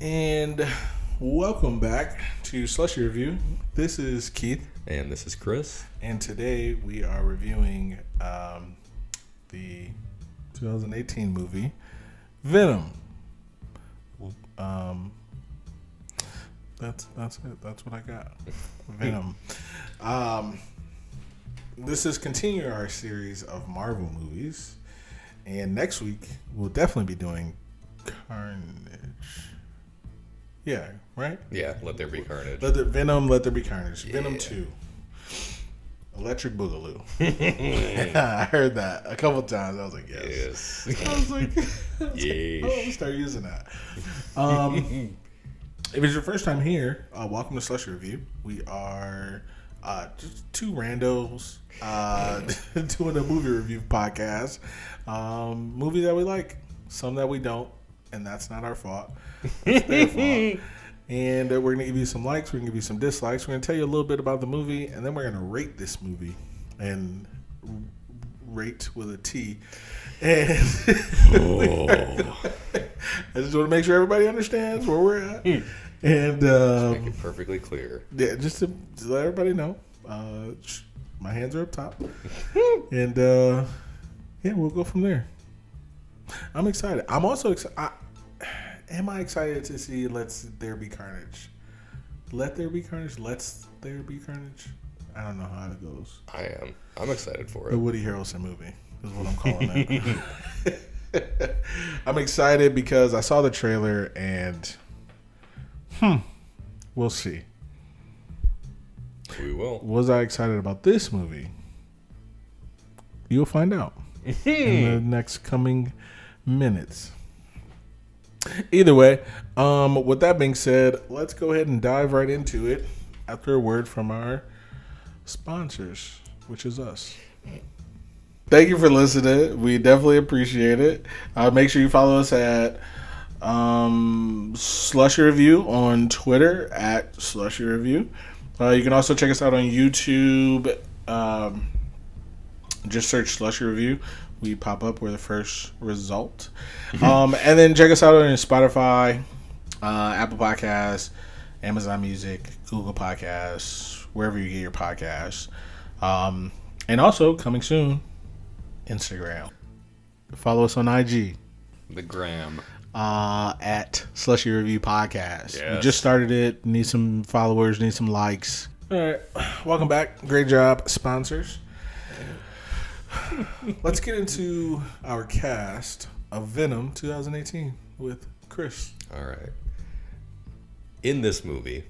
And welcome back to Slushy Review. This is Keith, And this is Chris. and today we are reviewing um, the 2018 movie Venom. Um, that's that's it. That's what I got. Venom. Um, this is continuing our series of Marvel movies, and next week we'll definitely be doing Carnage. Yeah, right. Yeah, let there be carnage. Let there, Venom, Let There Be Carnage. Venom Yeah. 2. Electric Boogaloo. I heard that a couple times. I was like, yes. yes. I was like, I was like, oh, I'm start using that. Um, if it's your first time here, uh, welcome to Slush Review. We are uh, just two randos uh, doing a movie review podcast. Um, movies that we like, some that we don't, and that's not our fault. Their fault. And uh, we're going to give you some likes, we're going to give you some dislikes, we're going to tell you a little bit about the movie, and then we're going to rate this movie. And rate with a T. And Oh. I just want to make sure everybody understands where we're at. And um, Make it perfectly clear. yeah, just to, let everybody know, uh, sh- my hands are up top, and uh, yeah, we'll go from there. I'm excited. I'm also excited. Am I excited to see Let's There Be Carnage? Let There Be Carnage. Let's There Be Carnage. I don't know how it goes. I am. I'm excited for it. The. Woody Harrelson movie is what I'm calling it. I'm excited because I saw the trailer and, hmm, we'll see. We will. Was I excited about this movie? You'll find out in the next coming minutes. Either way, um, with that being said, let's go ahead and dive right into it after a word from our sponsors, which is us. Thank you for listening. We definitely appreciate it. Uh, make sure you follow us at um, Slushy Review on Twitter at Slushy Review. Uh, you can also check us out on YouTube. Um, just search Slushy Review. We pop up. We're the first result. um, and then check us out on Spotify, uh, Apple Podcasts, Amazon Music, Google Podcasts, wherever you get your podcasts. Um, and also coming soon, Instagram. Follow us on IG The gram. uh, at Slushy Review Podcast. We just started it. Need some followers. Need some likes. All right, welcome back. Great job, sponsors. Let's get into our cast of Venom 2018 with Chris. All right. In this movie,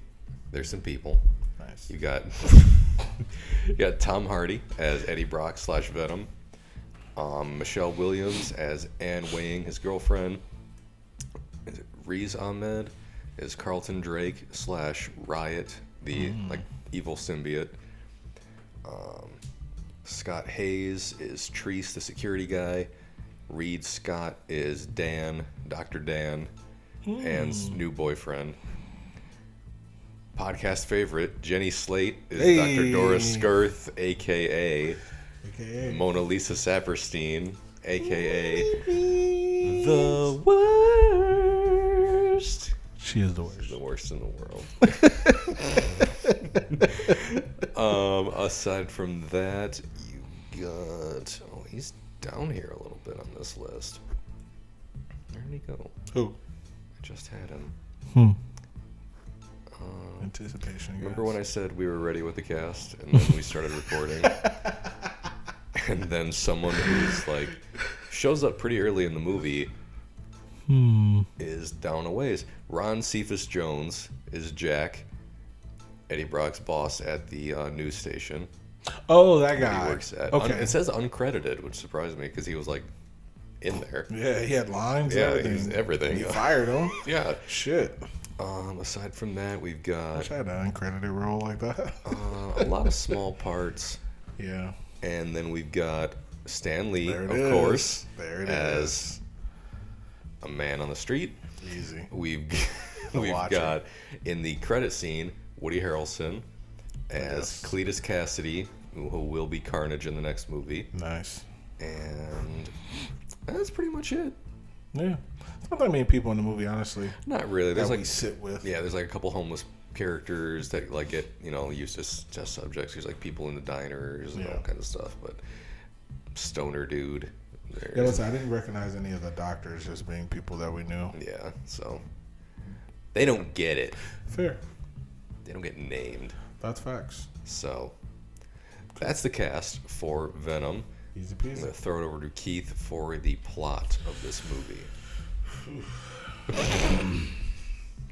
there's some people. Nice. You got you got Tom Hardy as Eddie Brock slash Venom. Um, Michelle Williams as Anne Weying, his girlfriend. Is it Riz Ahmed as Carlton Drake slash Riot, the like evil symbiote. Um, Scott Haze is Treece, the security guy. Reid Scott is Dan, Dr. Dan, Anne's hmm. new boyfriend. Podcast favorite, Jenny Slate is Dr. Hey. Doris Skirth, aka AKA Mona Lisa Saperstein, aka the worst. she is the worst. The worst in the world. um, aside from that, you got. Oh, he's down here a little bit on this list. Where did he go? Who? I just had him. Hmm. Um, Anticipation. remember when I said we were ready with the cast, and then we started recording, and then someone who's like shows up pretty early in the movie Hmm. is down a ways. Ron Cephas Jones is Jack, Eddie Brock's boss at the uh, news station. Oh, that guy. He works at. Okay. Un- it says uncredited, which surprised me because he was like in there. yeah, he had lines. Yeah, everything. everything. You fired him. Yeah. Shit. Um, aside from that, we've I got wish I had an uncredited role like that. uh, a lot of small parts, yeah. and then we've got Stan Lee, of is. course, There it as is. a man on the street. Easy. We've we've got in the credit scene Woody Harrelson as Yes. Cletus Kasady, who will be Carnage in the next movie, Nice. and that's pretty much it. Yeah, it's not that many people in the movie, honestly. Not really. There's like sit with. yeah, there's like a couple homeless characters that like get you know used as test subjects. There's like people in the diners and Yeah. all kinds of stuff. But stoner dude. Yeah, listen, I didn't recognize any of the doctors as being people that we knew. yeah, so they don't get it. Fair, They don't get named. that's facts. So that's the cast for Venom. Easy I'm gonna throw it over to Keith for the plot of this movie.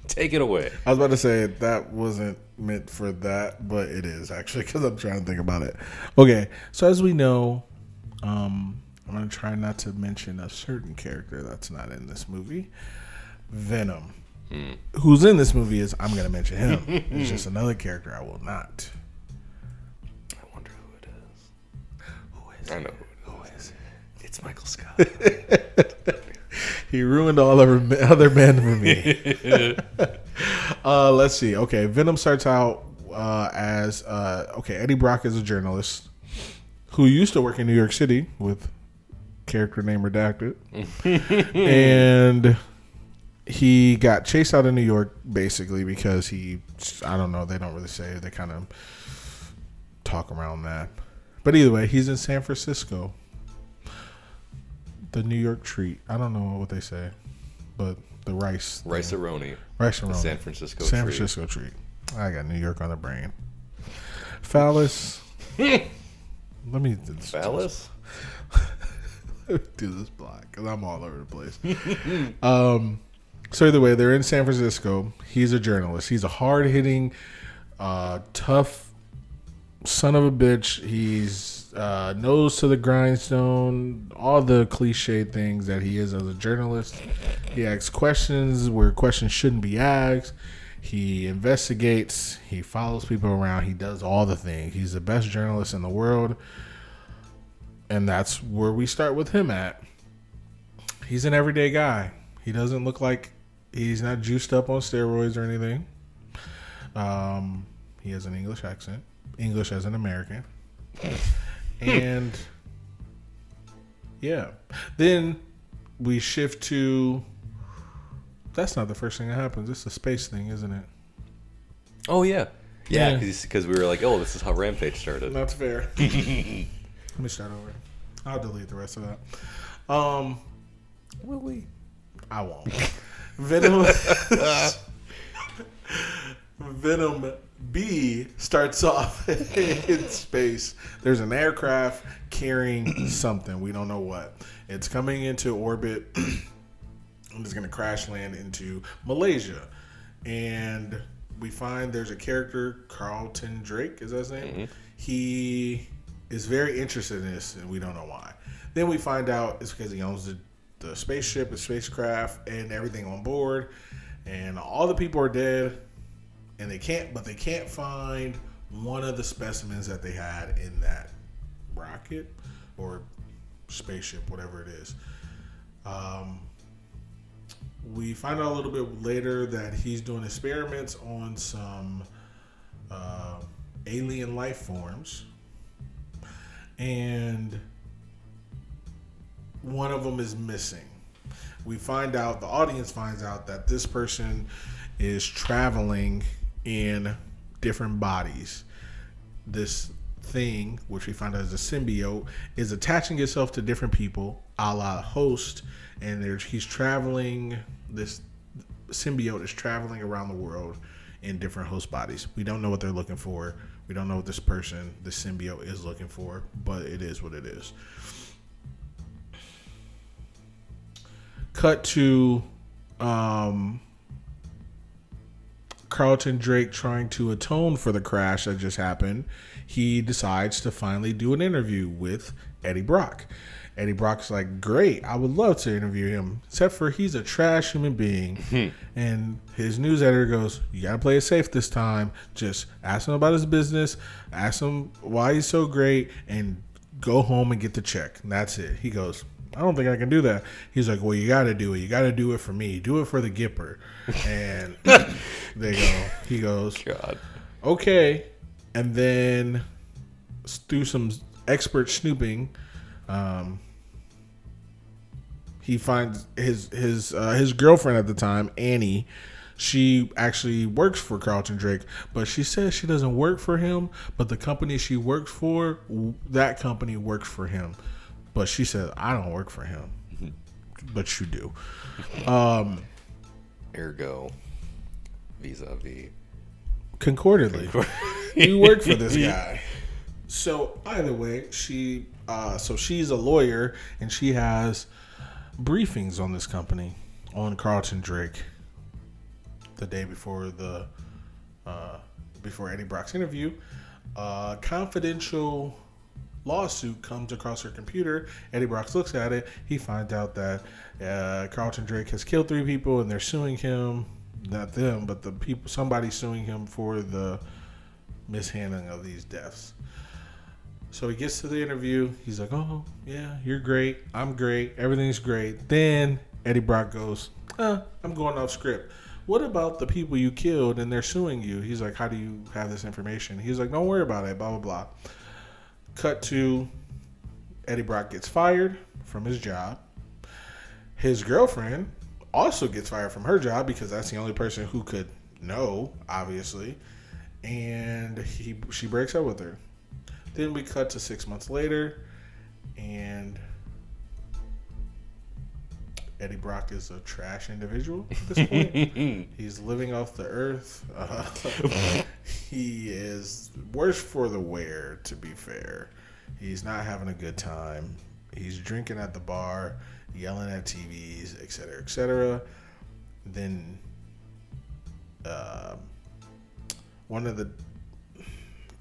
Take it away. I was about to say that wasn't meant for that, but it is actually because I'm trying to think about it. Okay, so as we know, um, I'm gonna try not to mention a certain character that's not in this movie. Venom, who's in this movie is I'm gonna mention him. it's just another character I will not. I wonder who it is. Who is? I know who Who is? it. It's Michael Scott. He ruined all other other men for me. uh, let's see. Okay, Venom starts out uh, as uh, okay. Eddie Brock is a journalist who used to work in New York City with character name redacted, and he got chased out of New York basically because he I don't know. They don't really say. They kind of talk around that. But either way, he's in San Francisco the New York treat. I don't know what they say, but the rice, Rice-A-Roni. rice and San Francisco San treat. Francisco treat. I got New York on the brain. Phallus. Let me do this, Phallus? do this block because I'm all over the place. um, so either way, they're in San Francisco. He's a journalist. He's a hard hitting, uh, tough son of a bitch. He's uh, nose to the grindstone. All the cliche things that he is as a journalist. He asks questions where questions shouldn't be asked. He investigates. He follows people around. He does all the things. He's the best journalist in the world and that's where we start with him at. He's an everyday guy. He doesn't look like he's not juiced up on steroids or anything. Um, he has an English accent, English as an American, and yeah. Then we shift to. That's not the first thing that happens. It's a space thing, isn't it? Oh, yeah. Yeah, Yeah. because we were like, oh, this is how Rampage started. That's fair. Let me start over. I'll delete the rest of that. Um, will we? I won't. Venom. Venom B starts off in space. There's an aircraft carrying something. We don't know what. It's coming into orbit and it's going to crash land into Malaysia. And we find there's a character, Carlton Drake, is that his name? Mm-hmm. He is very interested in this, and we don't know why. Then we find out it's because he owns the, the spaceship, the spacecraft, and everything on board. And all the people are dead, and they can't, but they can't find one of the specimens that they had in that rocket or spaceship, whatever it is. Um, we find out a little bit later that he's doing experiments on some uh, alien life forms, and one of them is missing. We find out, the audience finds out that this person is traveling in different bodies. This thing, which we find out is a symbiote, is attaching itself to different people, a la host, and he's traveling. This symbiote is traveling around the world in different host bodies. We don't know what they're looking for. We don't know what this person, the symbiote, is looking for, but it is what it is. Cut to um, Carlton Drake trying to atone for the crash that just happened. He decides to finally do an interview with Eddie Brock. Eddie Brock's like, Great, I would love to interview him, except for he's a trash human being. and his news editor goes, You got to play it safe this time. Just ask him about his business, ask him why he's so great, and go home and get the check. And that's it. He goes, I don't think I can do that. He's like, Well, you got to do it. You got to do it for me. Do it for the Gipper. And they go, He goes, God. okay. And then through some expert snooping, um, he finds his his uh, his girlfriend at the time, Annie. She actually works for Carlton Drake, but she says she doesn't work for him. But the company she works for, that company works for him. But she says I don't work for him, but you do. Um, Ergo, vis-a-vis. concordedly. you work for this guy. So either way, she uh, so she's a lawyer and she has briefings on this company on Carlton Drake the day before the uh, before Eddie Brock's interview. Uh, confidential lawsuit comes across her computer. Eddie Brock looks at it. He finds out that uh, Carlton Drake has killed three people and they're suing him. Not them, but the people. Somebody suing him for the mishandling of these deaths. So he gets to the interview. He's like, "Oh yeah, you're great. I'm great. Everything's great." Then Eddie Brock goes, "I'm going off script. What about the people you killed and they're suing you?" He's like, "How do you have this information?" He's like, "Don't worry about it." Blah blah blah. Cut to Eddie Brock gets fired from his job. His girlfriend also gets fired from her job because that's the only person who could know, obviously. And he she breaks up with her. Then we cut to six months later, and Eddie Brock is a trash individual at this point. He's living off the earth. Uh, he is worse for the wear, to be fair. He's not having a good time. He's drinking at the bar, yelling at TVs, etc., etc. Then, uh, one of the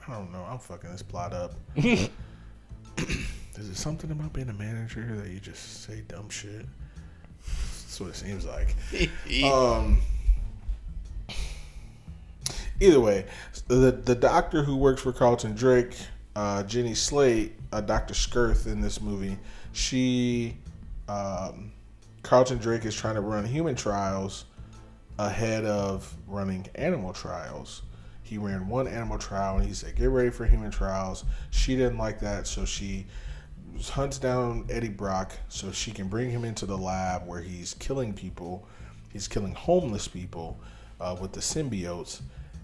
I don't know. I'm fucking this plot up. Is it something about being a manager that you just say dumb shit? That's what it seems like. um. Either way, the the doctor who works for Carlton Drake, uh, Jenny Slate, uh, Doctor Skirth in this movie, she, um, Carlton Drake is trying to run human trials ahead of running animal trials he ran one animal trial and he said, Get ready for human trials. She didn't like that, so she hunts down Eddie Brock so she can bring him into the lab where he's killing people. He's killing homeless people uh, with the symbiotes.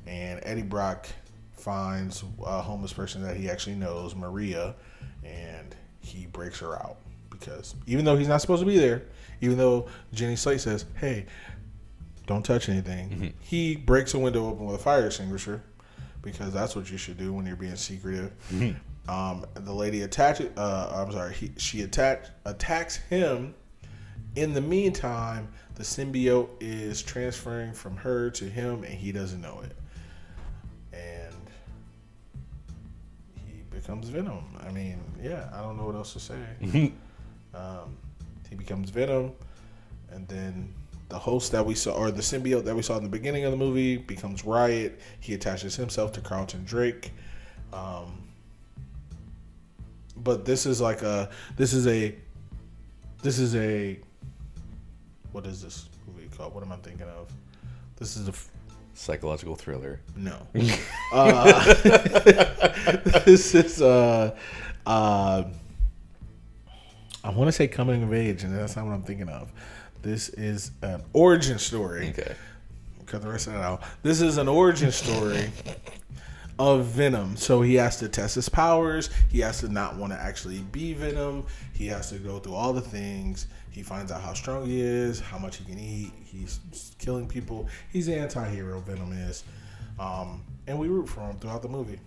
And Eddie Brock finds a homeless person that he actually knows, Maria, and he breaks her out because even though he's not supposed to be there, even though Jenny Slate says, "Hey, don't touch anything," Mm-hmm. he breaks a window open with a fire extinguisher because that's what you should do when you're being secretive. Mm-hmm. Um, the lady attaches. Uh, I'm sorry. He, she attach, attacks him. In the meantime, the symbiote is transferring from her to him, and he doesn't know it. And he becomes Venom. I mean, yeah, I don't know what else to say. um, he becomes Venom, and then the host that we saw, or the symbiote that we saw in the beginning of the movie, becomes Riot. He attaches himself to Carlton Drake. Um, but this is like a, this is a, this is a, what is this movie called? What am I thinking of? This is a, f- Psychological thriller. no. uh, this is uh, uh, I want to say coming of age, and that's not what I'm thinking of. This is an origin story. Okay. Cut the rest of that out. This is an origin story of Venom. So he has to test his powers. He has to not want to actually be Venom. He has to go through all the things. He finds out how strong he is, how much he can eat. He's killing people. He's the anti-hero. Venom is, um, and we root for him throughout the movie.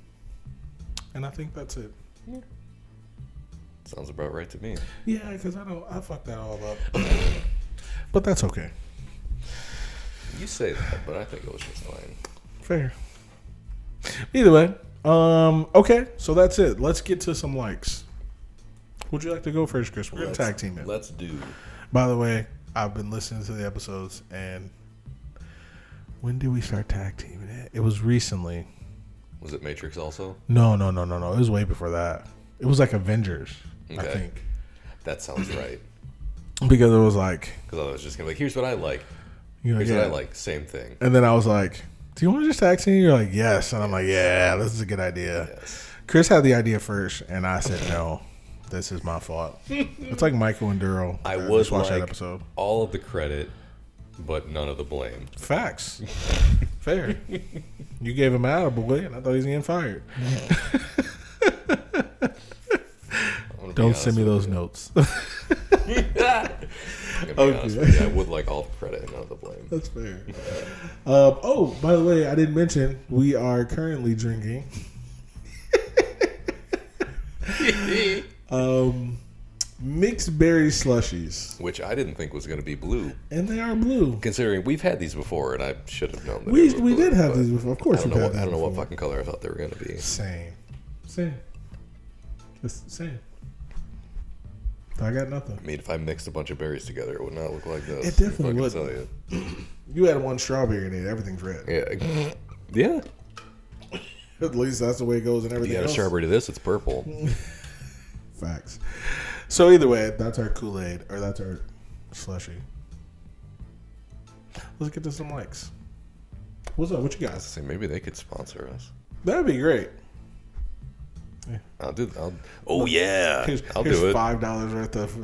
And I think that's it. Sounds about right to me. Yeah, because I don't. I fucked that all up. but that's okay. You say that, but I think it was just fine. Fair. Either way, um, okay, so that's it. Let's get to some likes. Would you like to go first, Chris? We're gonna tag team it. Let's do. By the way, I've been listening to the episodes, and when did we start tag teaming it? It was recently. Was it Matrix also? No, no, no, no, no. It was way before that. It was like Avengers, I think, That sounds right. because it was like, Because I was just gonna be like, here's what I like. you know, Here's yeah. what I like. Same thing. And then I was like, "Do you want to just tag team?" You're like, "Yes," and I'm like, "Yeah, this is a good idea." Yes. Chris had the idea first, and I said no This is my fault. it's like Michael and Daryl. I Uh, would just watch like that episode. all of the credit, but none of the blame. Facts. Fair. You gave him out, boy, and I thought he was getting fired. I'm gonna be Don't send me those you. notes. Okay. honest with you. I would like all the credit and none of the blame. That's fair. Um, oh, by the way, I didn't mention we are currently drinking um, mixed berry slushies, Which I didn't think was going to be blue, and they are blue. considering we've had these before, and I should have known. That We we blue, did have these before. Of I course, don't know. What, I don't know what fucking color I thought they were going to be. Same, same. It's same. I got nothing. I mean, if I mixed a bunch of berries together, it would not look like this. It definitely tell you. Had one strawberry in it. Everything's red. Yeah, yeah. At least that's the way it goes and everything. You got a else. strawberry to this, it's purple. Facts. So either way, that's our Kool Aid or that's our slushy. Let's get to some likes. What's up? What you got? Say maybe they could sponsor us. That'd be great. I'll do. I'll. Oh yeah, Here's, I'll here's do it. five dollars worth of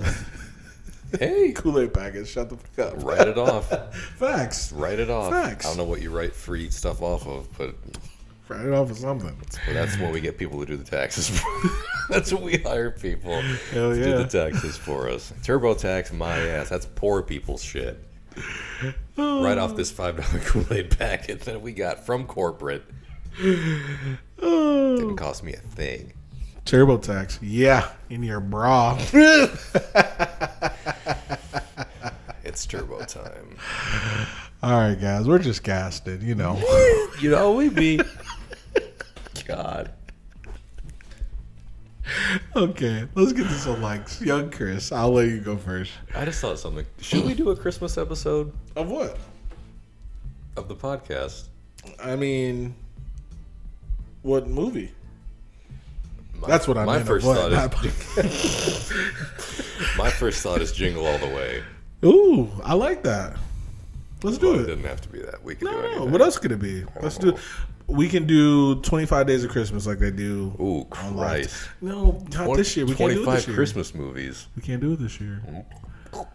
Hey, Kool Aid package. Shut the fuck up. write it off. Facts. Write it off. Facts. I don't know what you write free stuff off of, but Write it off of something. but that's what we get people to do the taxes for. that's what we hire people Hell to yeah. do the taxes for us. TurboTax, my ass. That's poor people's shit. Oh. Right off this five dollar Kool Aid packet that we got from corporate. Oh. Didn't cost me a thing. TurboTax. Yeah, in your bra. It's turbo time. All right, guys. We're just casted, you know. You know we be. God. okay, let's get to some likes. Young Chris, I'll let you go first. I just thought something. Should we do a Christmas episode Of what? of the podcast? I mean, what movie? My, That's what I my meant. first What? thought is my first thought is Jingle All the Way. Ooh, I like that. Let's do Well, it it. didn't have to be that. We could do No, no. What else could it be? Let's do. We can do 25 Days of Christmas like they do. Ooh, on Christ! No, not this year. We can't do it Twenty-five this year. Christmas movies. We can't do it this year.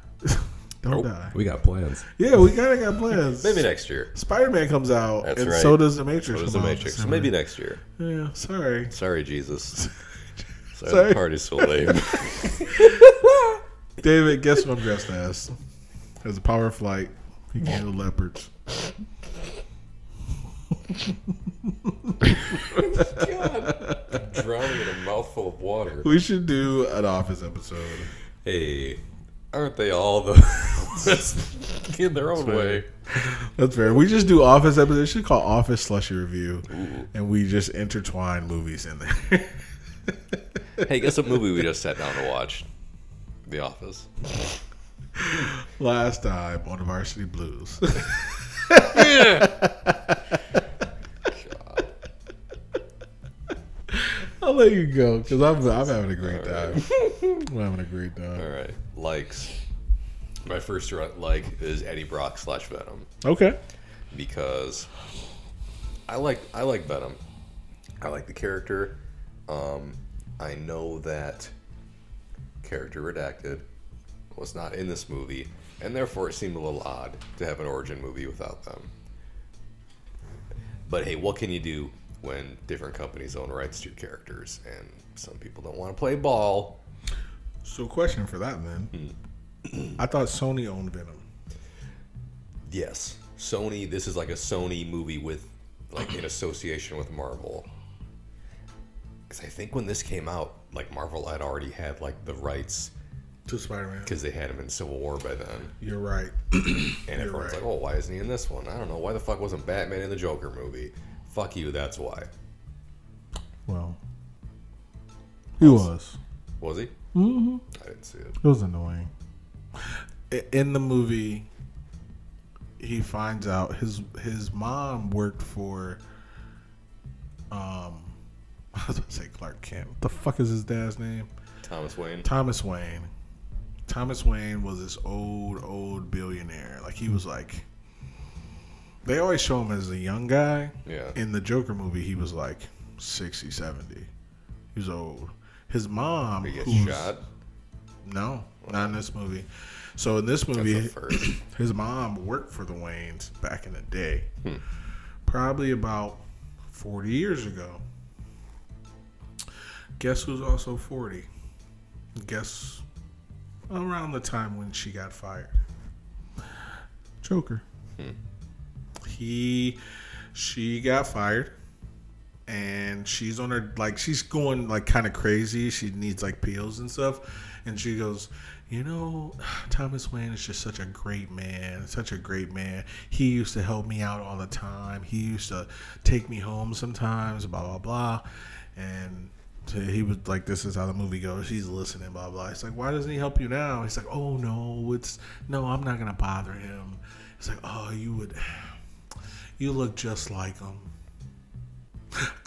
Don't Oh. die. We got plans. Yeah, we kind of got plans. Maybe next year. Spider Man comes out, That's and right. so does the Matrix. So does the Matrix. So maybe next year. Yeah, sorry. Sorry, Jesus. Sorry, Sorry. the party's so lame. David, guess what I'm dressed as? As a power flight, he can handle leopards. God. I'm Drowning in a mouthful of water. We should do an Office episode. Hey, aren't they all the in their own way? That's fair. We just do Office episodes. We should call Office Slushy Review, and we just intertwine movies in there. Hey, guess what movie we just sat down to watch? The Office. Last time on Varsity Blues. I'll let you go because I'm I'm having a great time. I'm having a great time. All right, likes. My first like is Eddie Brock slash Venom Okay. because I like I like Venom. I like the character. Um, I know that character redacted was not in this movie, and therefore it seemed a little odd to have an origin movie without them. But hey, what can you do when different companies own rights to your characters, and some people don't want to play ball? So, question for that then. Hmm. I thought Sony owned Venom. Yes, Sony. This is like a Sony movie with, like, in association with Marvel. Because I think when this came out, like Marvel had already had like the rights To Spider Man. because they had him in Civil War by then, You're right. and everyone's right. like, "Oh, why isn't he in this one?" I don't know. Why the fuck wasn't Batman in the Joker movie? Fuck you. That's why. Well, he was. Was he? Mm-hmm. I didn't see it. It was annoying. In the movie, he finds out his his mom worked for. Um, I was going to say Clark Kent. What the fuck is his dad's name? Thomas Wayne. Thomas Wayne. Thomas Wayne was this old, old billionaire. Like he was like. They always show him as a young guy. Yeah. In the Joker movie, he was like 60, 70. He was old. his mom. He gets shot. No, not in this movie. So in this movie, his mom worked for the Waynes back in the day, Hmm. probably about forty years ago. Guess who's also forty? Guess around the time when she got fired. Joker. Hmm. He, she got fired, and she's on her like she's going like kind of crazy. She needs like pills and stuff, and she goes, you know, Thomas Wayne is just such a great man, such a great man. He used to help me out all the time. He used to take me home sometimes, blah blah blah, and. He was like, "This is how the movie goes." He's listening, blah blah. He's like, "Why doesn't he help you now?" He's like, "Oh no, it's no, I'm not gonna bother him." He's like, "Oh, you would, you look just like him."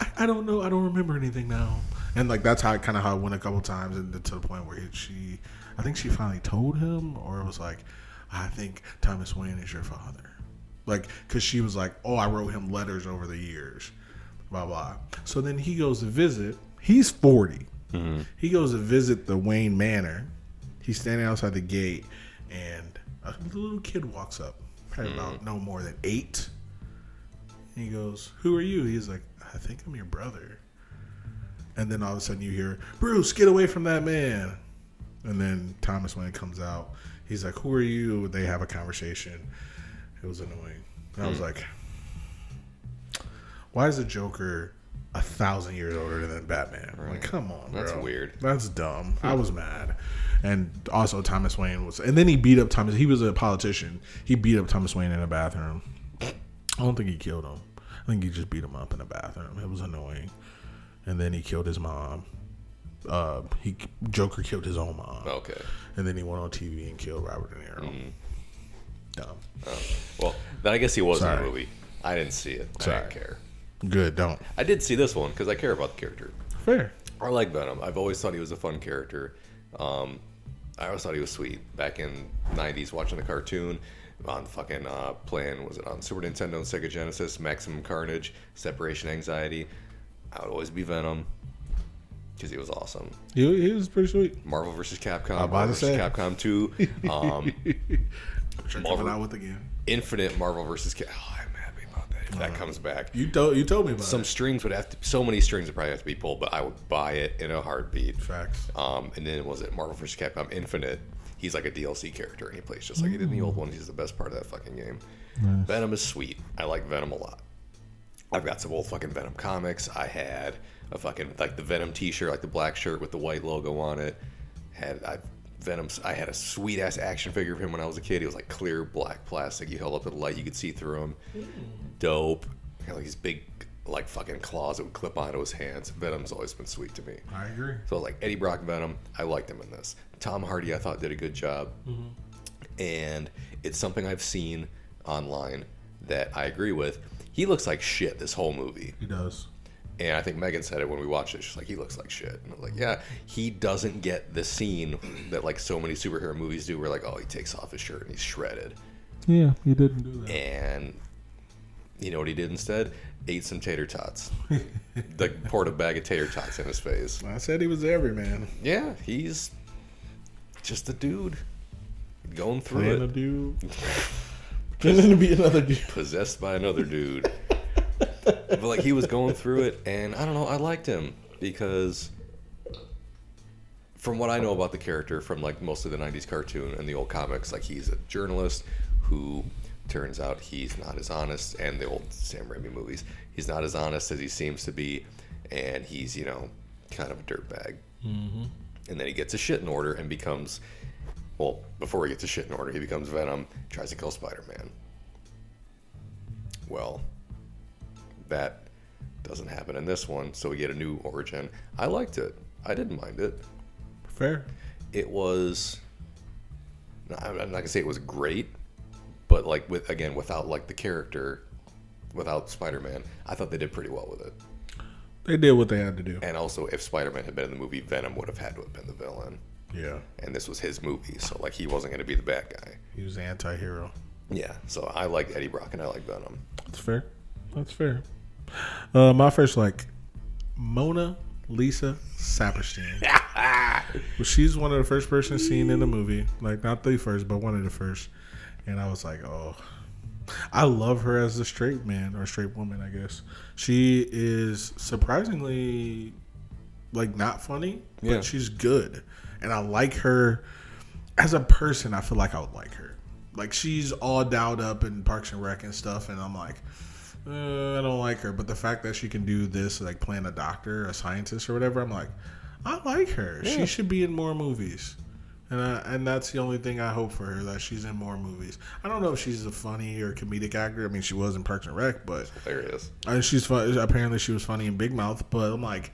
I, I don't know. I don't remember anything now. And like that's how kind of how it went a couple times, and to the point where he, she, I think she finally told him, or it was like, I think Thomas Wayne is your father, like because she was like, oh, I wrote him letters over the years, blah blah. So then he goes to visit. He's 40 mm-hmm. He goes to visit the Wayne Manor. He's standing outside the gate, and a little kid walks up, probably mm-hmm. about no more than eight. And he goes, "Who are you?" He's like, "I think I'm your brother." And then all of a sudden you hear, "Bruce, get away from that man!" And then Thomas Wayne comes out. He's like, "Who are you?" They have a conversation. It was annoying. And I was mm. like, "Why is the Joker a thousand years older than Batman?" Like, come on, That's bro. weird. That's dumb. I was mad. And also Thomas Wayne was and then he beat up Thomas he was a politician. He beat up Thomas Wayne in a bathroom. I don't think he killed him. I think he just beat him up in a bathroom. It was annoying. And then he killed his mom. Uh, he Joker killed his own mom. Okay. And then he went on TV and killed Robert De Niro. Mm. Dumb. Well, then I guess he was in Sorry. the movie. I didn't see it. I Sorry. didn't care. Good. Don't. I did see this one because I care about the character. Fair. I like Venom. I've always thought he was a fun character. Um, I always thought he was sweet. Back in '90s, watching the cartoon on fucking uh, playing was it on Super Nintendo and Sega Genesis? Maximum Carnage, Separation Anxiety. I would always be Venom because he was awesome. He, he was pretty sweet. Marvel vs. Capcom, Marvel vs. say. Capcom 2, um, Marvel- out with again. Infinite Marvel vs. Cap. Oh, I'm happy about that. If that comes back, You told you told me about some it. strings would have to. So many strings would probably have to be pulled, but I would buy it in a heartbeat. Facts. Um, and then was it Marvel vs. Capcom Infinite? He's like a DLC character, and he plays just like he did in the old ones. He's the best part of that fucking game. Venom is sweet. I like Venom a lot. I've got some old fucking Venom comics. I had a fucking like the Venom T-shirt, like the black shirt with the white logo on it. Had I Venom's? I had a sweet ass action figure of him when I was a kid. He was like clear black plastic. You held up to the light, you could see through him. Hmm. Dope. He had like these big like fucking claws that would clip onto his hands. Venom's always been sweet to me. I agree. So like Eddie Brock Venom, I liked him in this. Tom Hardy, I thought did a good job, mm-hmm. and it's something I've seen online that I agree with. He looks like shit this whole movie, He does. And I think Megan said it when we watched it. She's like, he looks like shit, and I was like, yeah, he doesn't get the scene that like so many superhero movies do, where like, oh, he takes off his shirt and he's shredded, Yeah, he didn't do that. and you know what he did instead? Ate some tater tots, like poured a bag of tater tots in his face. I said he was every man. Yeah, he's just a dude going through Playing a it, dude. Pretending to be another dude. possessed by another dude. But like he was going through it, and I don't know, I liked him because from what I know about the character from like most of the '90s cartoon and the old comics, like he's a journalist who turns out he's not as honest, and the old Sam Raimi movies, he's not as honest as he seems to be, and he's you know kind of a dirtbag. Mm-hmm. And then he gets his shit in order and becomes, well, before he gets his shit in order, he becomes Venom, tries to kill Spider Man. Well, that doesn't happen in this one, so we get a new origin. I liked it. I didn't mind it. Fair. It was. I'm not gonna say it was great, but like with again without like the character, without Spider-Man, I thought they did pretty well with it. They did what they had to do. And also, if Spider-Man had been in the movie, Venom would have had to have been the villain, Yeah. and this was his movie, so like he wasn't gonna be the bad guy. He was anti hero. Yeah. So I like Eddie Brock and I like Venom. That's fair. That's fair. Uh, my first like Mona Lisa Saperstein. well, she's one of the first persons seen in the movie, like not the first, but one of the first. And I was like, oh, I love her as a straight man or straight woman. I guess she is surprisingly like not funny, but Yeah. she's good, and I like her as a person. I feel like I would like her. Like she's all dialed up in Parks and Rec and stuff, and I'm like, uh, I don't like her. But the fact that she can do this, like playing a doctor, a scientist, or whatever, I'm like, I like her. Yeah. She should be in more movies. And, I, and that's the only thing I hope for her that she's in more movies. I don't know if she's a funny or comedic actor. I mean, she was in Parks and Rec, but Hilarious. and she's fun. Apparently, she was funny in Big Mouth. But I'm like,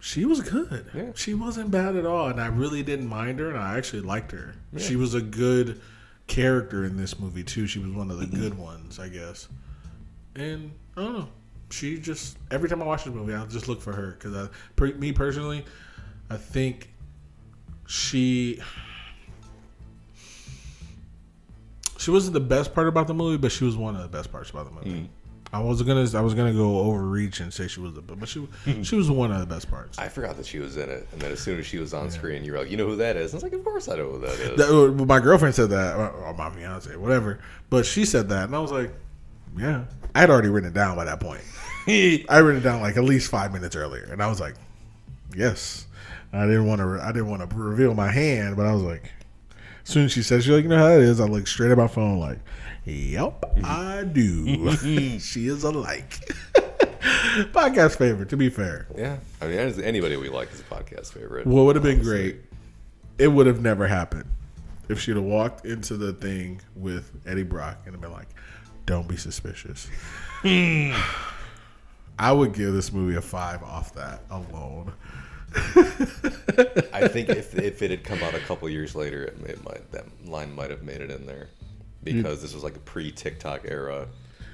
she was good. Yeah. She wasn't bad at all, and I really didn't mind her, and I actually liked her. She was a good character in this movie too. She was one of the good ones, I guess. And I don't know. She just every time I watch this movie, I just look for her because I, per, me personally, I think she she wasn't the best part about the movie, but she was one of the best parts about the movie. I was gonna I was gonna go overreach and say she was the but she she was one of the best parts. I forgot that she was in it, and then as soon as she was on screen, you were like, "You know who that is?" I was like, "Of course I know who that is." That- uh, my girlfriend said that, or or my fiance, whatever. But she said that, and I was like, yeah. I had already written it down by that point. I written it down like at least five minutes earlier, and I was like, yes. I didn't want to. I didn't want to reveal my hand, but I was like, as soon as she said, she's like, you know how it is. I looked straight at my phone, like, yep, I do. she is a like. Podcast favorite, to be fair. yeah, I mean, anybody we like is a podcast favorite. What would have been great? It would have never happened if she'd have walked into the thing with Eddie Brock and been like, "Don't be suspicious." Hmm. I would give this movie a five off that alone. I think if if it had come out a couple years later, it, it might that line might have made it in there because this was like a pre TikTok era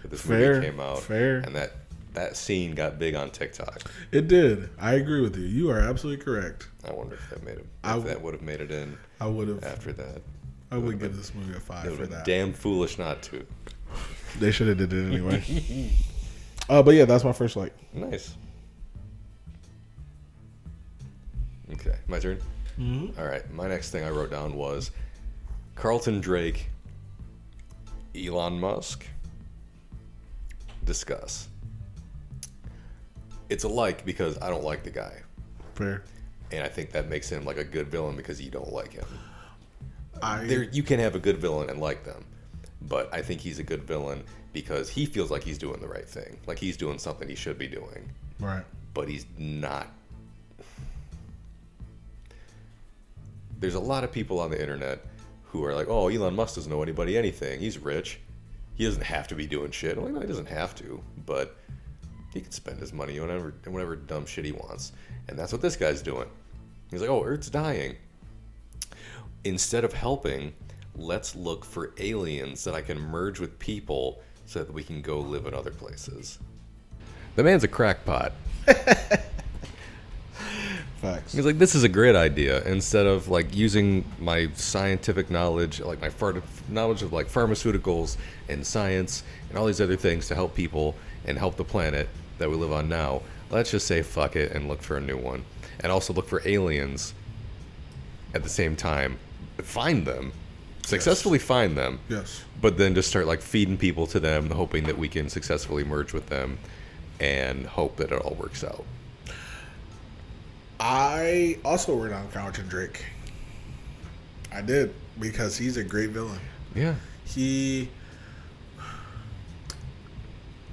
that this Fair, movie came out. fair. and that that scene got big on TikTok. It did. I agree with you. You are absolutely correct. I wonder if that made it. If I w- that would have made it in I would have. after that. I would give this movie a It five would for have been that. damn foolish not to. They should have did it anyway. uh, but yeah, that's my first like. Nice. Okay, my turn. Mm-hmm. All right, my next thing I wrote down was Carlton Drake, Elon Musk. Discuss. It's a like because I don't like the guy, Fair. and I think that makes him like a good villain because you don't like him. I There, you can have a good villain and like them, but I think he's a good villain because he feels like he's doing the right thing, like he's doing something he should be doing right. but he's not. There's a lot of people on the internet who are like, "Oh, Elon Musk doesn't know anybody anything. He's rich. He doesn't have to be doing shit." I'm like, "No, he doesn't have to, but he can spend his money on whatever, on whatever dumb shit he wants." And that's what this guy's doing. He's like, "Oh, Earth's dying. Instead of helping, let's look for aliens that I can merge with people so that we can go live in other places." The man's a crackpot. Facts. He's like, this is a great idea. Instead of like using my scientific knowledge, like my phar- knowledge of like pharmaceuticals and science and all these other things to help people and help the planet that we live on now, let's just say fuck it and look for a new one. And also look for aliens at the same time. Find them. Successfully find them. Yes. But then just start like feeding people to them, hoping that we can successfully merge with them and hope that it all works out. I also wrote down Carlton Drake. I did because he's a great villain. Yeah. He,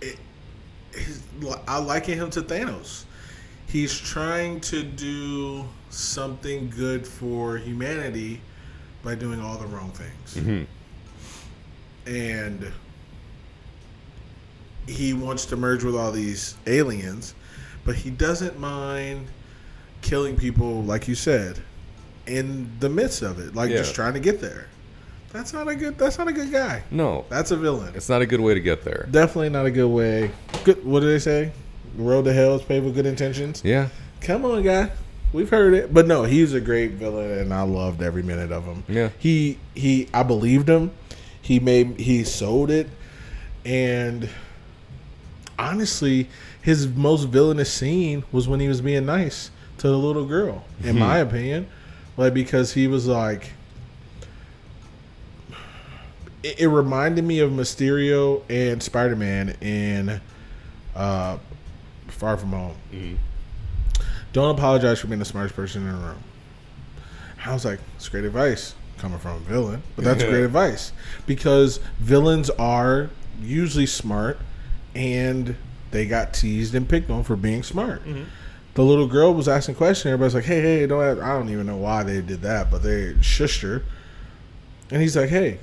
it, I liken him to Thanos. He's trying to do something good for humanity by doing all the wrong things, Mhm. and he wants to merge with all these aliens, but he doesn't mind killing people, like you said, in the midst of it, like Yeah. just trying to get there. That's not a good. That's not a good guy. No, That's a villain. it's not a good way to get there. Definitely not a good way. Good. What do they say? The road to hell is paved with good intentions. Yeah. Come on, guy. We've heard it, but no, he's a great villain, and I loved every minute of him. Yeah. He he. I believed him. He made. He sold it, and honestly, his most villainous scene was when he was being nice to the little girl, in my opinion. Like because he was like it, it reminded me of Mysterio and Spider Man in uh, Far From Home. Don't apologize for being the smartest person in the room. I was like, it's great advice coming from a villain, but that's great advice because villains are usually smart and they got teased and picked on for being smart. Mm-hmm. The little girl was asking questions. Everybody's like, hey, hey, don't, I don't even know why they did that, but they shushed her. And he's like, hey,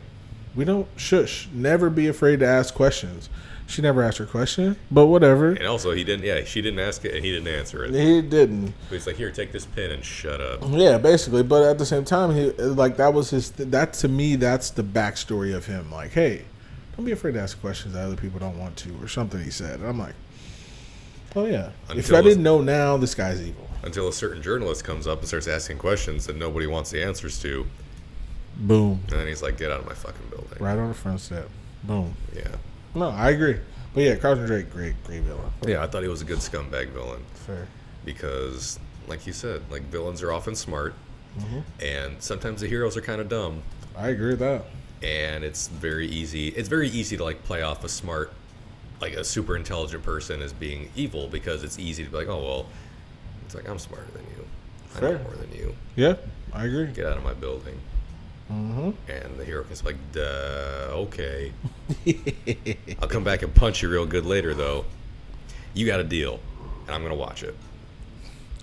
we don't shush. Never be afraid to ask questions. She never asked her question, but whatever. And also, he didn't. Yeah, she didn't ask it, and he didn't answer it. He didn't. But he's like, "Here, take this pin and shut up." Yeah, basically. But at the same time, he like that was his. That to me, that's the backstory of him. Like, hey, don't be afraid to ask questions that other people don't want to, or something. He said. And I'm like, oh yeah. if I didn't know now, this guy's evil. Until a certain journalist comes up and starts asking questions that nobody wants the answers to, Boom. and then he's like, "Get out of my fucking building." Right on the front step. Boom. Yeah. No, I agree. But yeah, Carlton Drake, great, great villain. Yeah, I thought he was a good scumbag villain Fair. because, like you said, like villains are often smart, Mm-hmm. and sometimes the heroes are kind of dumb. I agree with that. and it's very easy it's very easy to like play off a smart like a super intelligent person as being evil because it's easy to be like oh well it's like i'm smarter than you i know Fair. more than you Yeah, I agree. get out of my building Mm-hmm. and the hero be like duh okay i'll come back and punch you real good later though you got a deal and i'm gonna watch it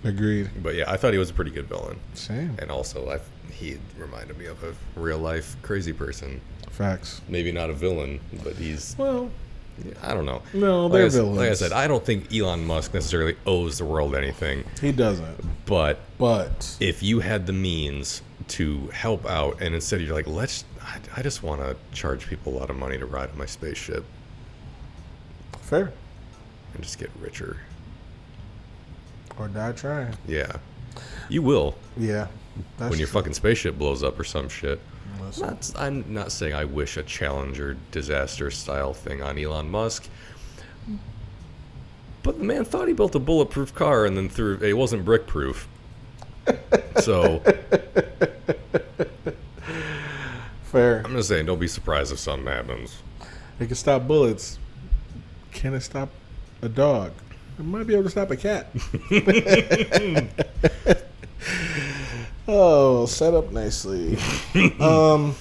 Agreed. but yeah i thought he was a pretty good villain Same. and also I, he reminded me of a real life crazy person Facts. maybe not a villain but he's Well, I don't know. No, like they're I, s- Like I villains. said, I don't think Elon Musk necessarily owes the world anything. he doesn't. But But if you had the means to help out, and instead you're like, let's, I, I just want to charge people a lot of money to ride on my spaceship fair. and just get richer. Or die trying. Yeah, you will Yeah. That's when your fucking spaceship blows up or some shit. Not, I'm not saying I wish a Challenger disaster style thing on Elon Musk. But the man thought he built a bulletproof car and then threw it wasn't brick proof. so fair. I'm just saying, don't be surprised if something happens. It can stop bullets. Can it stop a dog? It might be able to stop a cat. oh, set up nicely. um,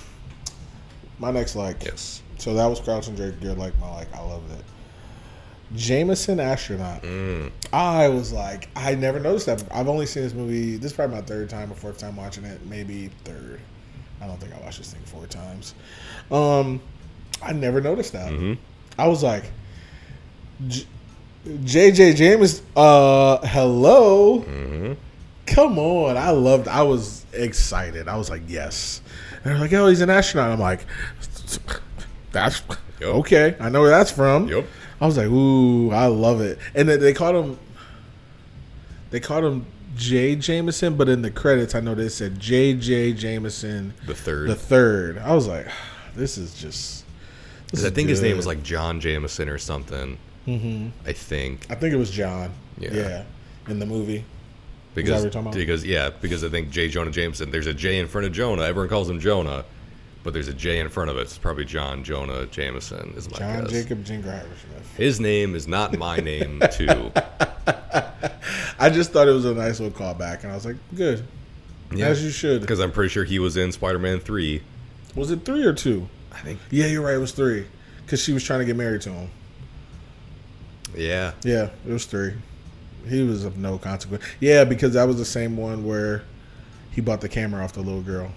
my next like. Yes. So that was Crouching Drake. You're like my like. I love it. Jameson astronaut. Mm. I was like, I never noticed that. I've only seen this movie. This is probably my third time or fourth time watching it. Maybe third. I don't think I watched this thing four times. Um, I never noticed that. Mhm. I was like, J- JJ James. Uh, hello. hmm Come on. I loved. I was excited. I was like, yes. And they're like, oh, he's an astronaut. I'm like, that's okay. I know where that's from. Yep. I was like, ooh, I love it. And then they called him, they called him J. Jameson, but in the credits, I know they said J.J. Jameson The third. the third. I was like, this is just. This 'Cause I is think his name was like John Jameson or something. Mhm. I think I think it was John. Yeah. Yeah. In the movie. because what you're talking about? because yeah because I think J Jonah Jameson. There's a J in front of Jonah. Everyone calls him Jonah, but there's a J in front of it. It's probably John Jonah Jameson. Is my John guess. Jacob Jingleheimer Smith. His name is not my name too. I just thought it was a nice little callback, and I was like, good. As you should. Because I'm pretty sure he was in Spider-Man Three. Was it three or two? I think. Yeah, you're right. It was three. Because she was trying to get married to him. Yeah. Yeah, it was three. He was of no consequence. Yeah, because that was the same one where he bought the camera off the little girl.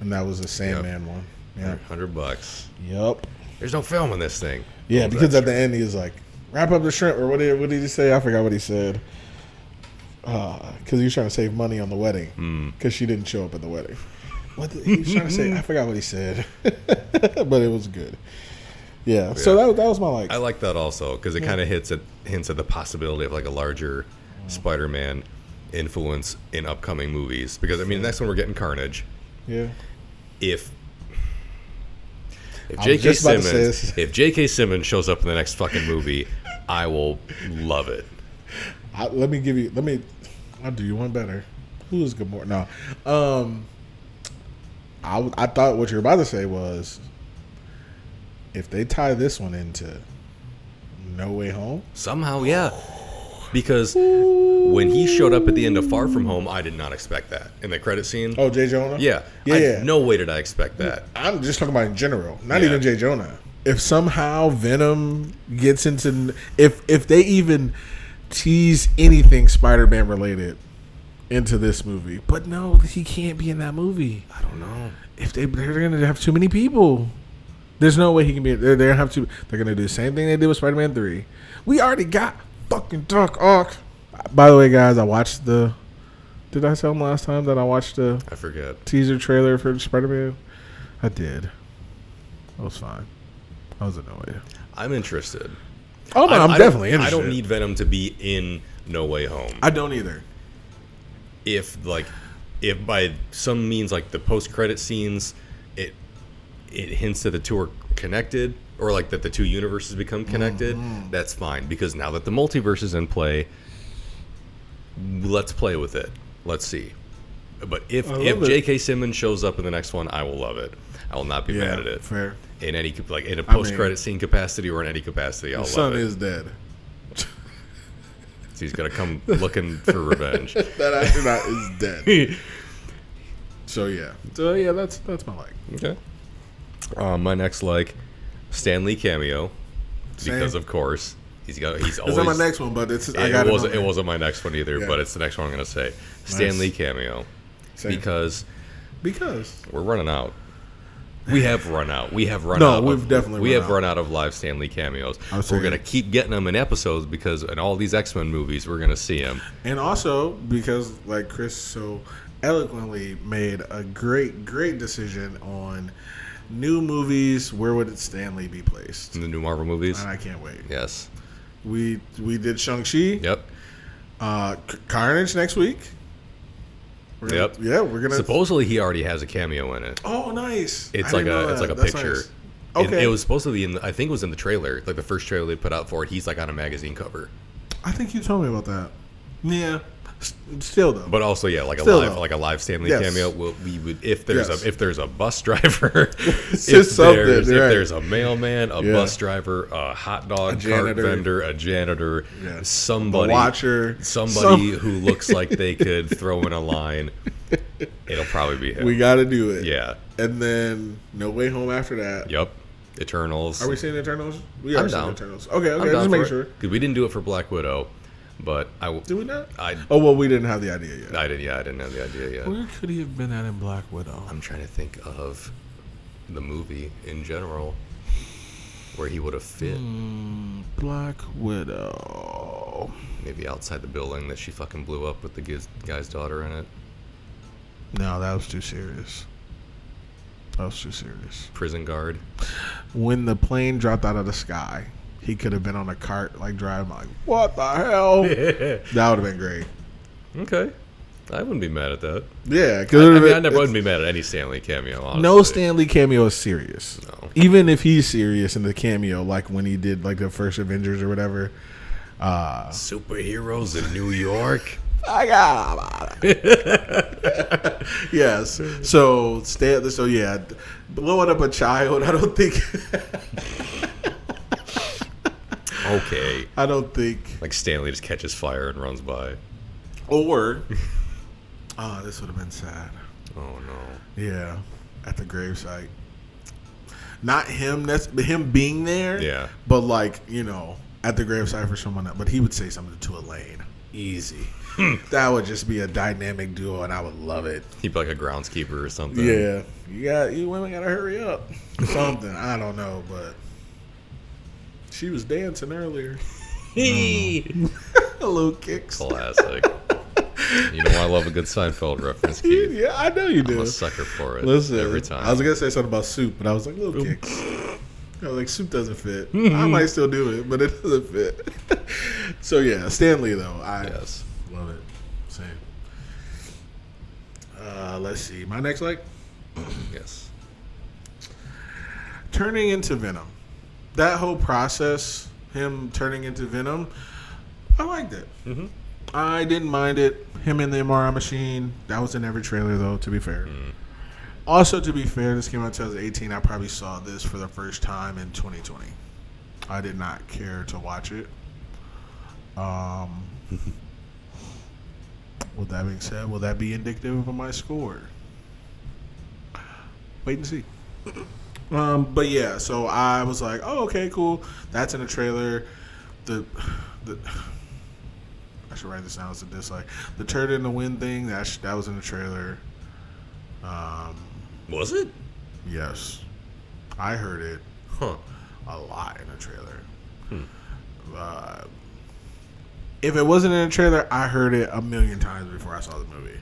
And that was the Sandman one. Yeah. Hundred bucks. Yep. There's no film in this thing. Yeah, because at the end he was like, wrap up the shrimp, or what did, what did he say? I forgot what he said. Because he was trying to save money on the wedding. Hmm. Because she didn't show up at the wedding. What did, he was trying to say? I forgot what he said. but it was good. Yeah. So that, that was my like. I like that also because it kind of hits at hints at the possibility of like a larger Spider-Man influence in upcoming movies. Because I mean, next one we're getting Carnage. Yeah. If If J.K. just about to say Simmons, if J.K. Simmons shows up in the next fucking movie, I will love it. I, let me give you. Let me. I'll do you one better. Who is Gamora? No. Um. I I thought what you were about to say was, if they tie this one into No Way Home, Somehow, yeah. Because when he showed up at the end of Far From Home, I did not expect that in the credit scene. oh Jay Jonah, yeah, yeah, I- yeah. No way did I expect that. I'm just talking about in general, not Yeah. even Jay Jonah. If somehow Venom gets into, if if they even tease anything Spider-Man related into this movie, but no, he can't be in that movie. I don't know. If they they're gonna have too many people, there's no way he can be. They're they're gonna have to. They're gonna do the same thing they did with Spider-Man Three. We already got fucking Doc Ock. By the way, guys, I watched the. Did I tell them last time that I watched the I forget. teaser trailer for Spider-Man? I did. That was fine. I was annoyed. I'm interested. Oh no, I- I'm I don't- definitely interested. I don't need Venom to be in No Way Home. I don't either. if like if by some means like the post credit scenes it it hints that the two are connected or like that the two universes become connected Mm-hmm. that's fine because now that the multiverse is in play let's play with it let's see but if I love if it. J.K. Simmons shows up in the next one I will love it I will not be Yeah, mad at it fair. in any like in a post credit scene capacity or in any capacity I'll love son it is dead. So he's gonna come looking for revenge That astronaut is dead. So yeah. So yeah, that's that's my like. Okay. Um, my next like Stan Lee cameo because Same. of course he's got he's always. It's not my next one, but it's I got it. wasn't it wasn't my next one either, Yeah. but it's the next one I'm gonna say. Stan Nice. Lee cameo Same. because because we're running out. We have run out. We have run No, out. we've of, definitely we run have out. run out of live Stan Lee cameos. We're gonna keep getting them in episodes because in all these X Men movies we're gonna see him. and also because like Chris so eloquently made a great great decision on new movies. Where would Stan Lee be placed? in the new Marvel movies. And I can't wait. Yes. We we did Shang Chi. Yep. Uh, Carnage next week. Gonna- Yep. Yeah, we're gonna. Supposedly he already has a cameo in it. oh, nice. It's I like a it's like a That's picture. nice. And Okay. it was supposed to be in. The, I think it was in the trailer, like the first trailer they put out for it. He's like on a magazine cover, I think you told me about that. Yeah. Still though. but also yeah, like a Still, live though. like a live Stan Lee Yes. cameo. We'll, we would if there's Yes. a if there's a bus driver, if there's if there's a mailman, a Yeah. bus driver, a hot dog cart vendor, a janitor, somebody watcher. somebody Some- who looks like they could throw in a line. It'll probably be him. we got to do it. yeah. And then No Way Home after that. Yep. Eternals. Are we seeing Eternals? We I'm are seeing down. Eternals. Okay, I'm okay. Just make sure. Because we didn't do it for Black Widow, but I, w- Did we not? I, Oh well, we didn't have the idea yet. I didn't. Yeah, I didn't have the idea yet. Where could he have been at in Black Widow? I'm trying to think of the movie in general where he would have fit. Hmm, Black Widow. Maybe outside the building that she fucking blew up with the guy's- guy's daughter in it. No, that was too serious. That was too serious. Prison guard. When the plane dropped out of the sky, he could have been on a cart, like driving. Like, what the hell? that would have been great. okay. I wouldn't be mad at that. Yeah, I, because I mean, I never wouldn't be mad at any Stan Lee cameo. Honestly. no Stan Lee cameo is serious. No. Even if he's serious in the cameo, like when he did like the first Avengers or whatever. Uh, Superheroes in New York. I got yes. So stay. So yeah, blowing up a child. I don't think. Okay. I don't think. Like Stan Lee just catches fire and runs by. Or. Oh, this would have been sad. Oh no. Yeah, at the gravesite. Not him. That's him being there. Yeah. But like you know, at the gravesite for someone else. But he would say something to Elaine. Easy. Hmm. that would just be a dynamic duo, and I would love it. He'd be like a groundskeeper or something. Yeah, you got you women gotta hurry up. Something I don't know, but she was dancing earlier. Hello, kicks. Classic. you know I love a good Seinfeld reference, Keith. Yeah, I know you I'm do. a sucker for it Listen, every time. I was gonna say something about soup, but I was like, little kicks. I was like, soup doesn't fit. I might still do it, but it doesn't fit. so yeah, Stan Lee though, I yes. love it. Same. Uh, let's see. My next like Yes. turning into Venom, that whole process, him turning into Venom, I liked it. Mm-hmm. I didn't mind it. Him in the MRI machine. That was in every trailer, though. To be fair. Mm. Also, to be fair, this came out in 2018. I probably saw this for the first time in 2020. I did not care to watch it. Um, with that being said, will that be indicative of my score? Wait and see. Um, but yeah, so I was like, oh, okay, cool. That's in the trailer. The, the, I should write this down as a dislike. The turd in the wind thing that sh- that was in the trailer. Um, Was it? yes, I heard it Huh. a lot in the trailer. Hmm. Uh, if it wasn't in the trailer, I heard it a million times before I saw the movie,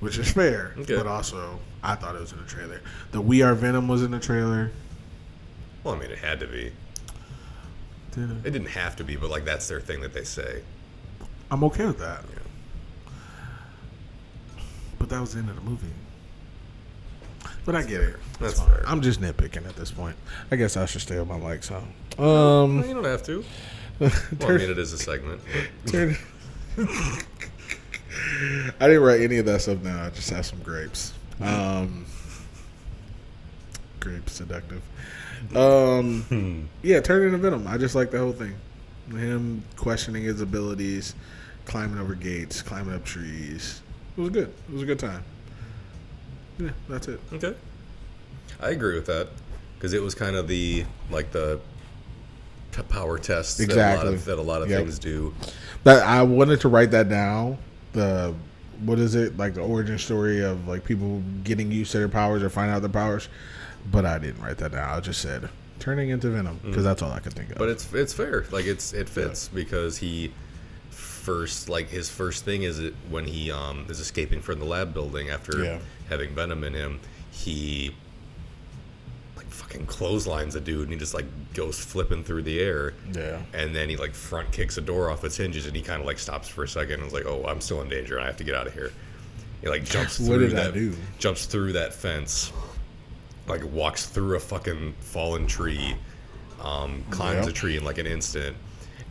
which is fair. Okay. But also, I thought it was in the trailer. The We Are Venom was in the trailer. Well, I mean, it had to be. Did it? It didn't have to be, but like that's their thing that they say. I'm okay with that. Yeah. But that was the end of the movie. But I get it. That's fine. fair. I'm just nitpicking at this point. I guess I should stay on my mic. So, um, you don't have to. Well, I mean, it is a segment. I didn't write any of that stuff down. I just have some grapes. Um, grapes seductive. Um, Hmm. yeah, turn into Venom. I just like the whole thing. Him questioning his abilities, climbing over gates, climbing up trees. It was good. It was a good time. Yeah, that's it. Okay. I agree with that because it was kind of the like the power test that a lot of, that a lot of Yep. things do. That I wanted to write that down. The what is it like the origin story of like people getting used to their powers or finding out their powers, but I didn't write that down. I just said turning into Venom because that's all I could think of. But it's it's fair. Like it's it fits because he first like his first thing is it when he um is escaping from the lab building after Yeah. having venom in him, he fucking clotheslines a dude and he just like goes flipping through the air. yeah, And then he like front kicks a door off its hinges and he kind of like stops for a second and is like, "Oh, I'm still in danger. I have to get out of here." He like jumps through that jumps through that fence, like walks through a fucking fallen tree, um, climbs Yep. a tree in like an instant,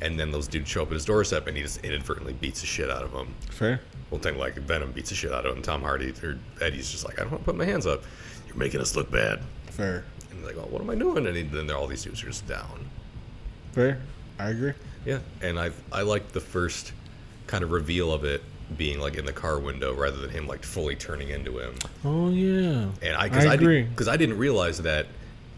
and then those dudes show up at his doorstep and he just inadvertently beats the shit out of them. fair. Well, thing like Venom beats the shit out of him. Tom Hardy or Eddie's just like, "I don't want to put my hands up. You're making us look bad." Fair, And like, "Oh, what am I doing?" And he, then all these dudes are just down. fair. I agree. Yeah, and I I liked the first kind of reveal of it being like in the car window rather than him like fully turning into him. Oh yeah, And I because I I, agree. because I didn't realize that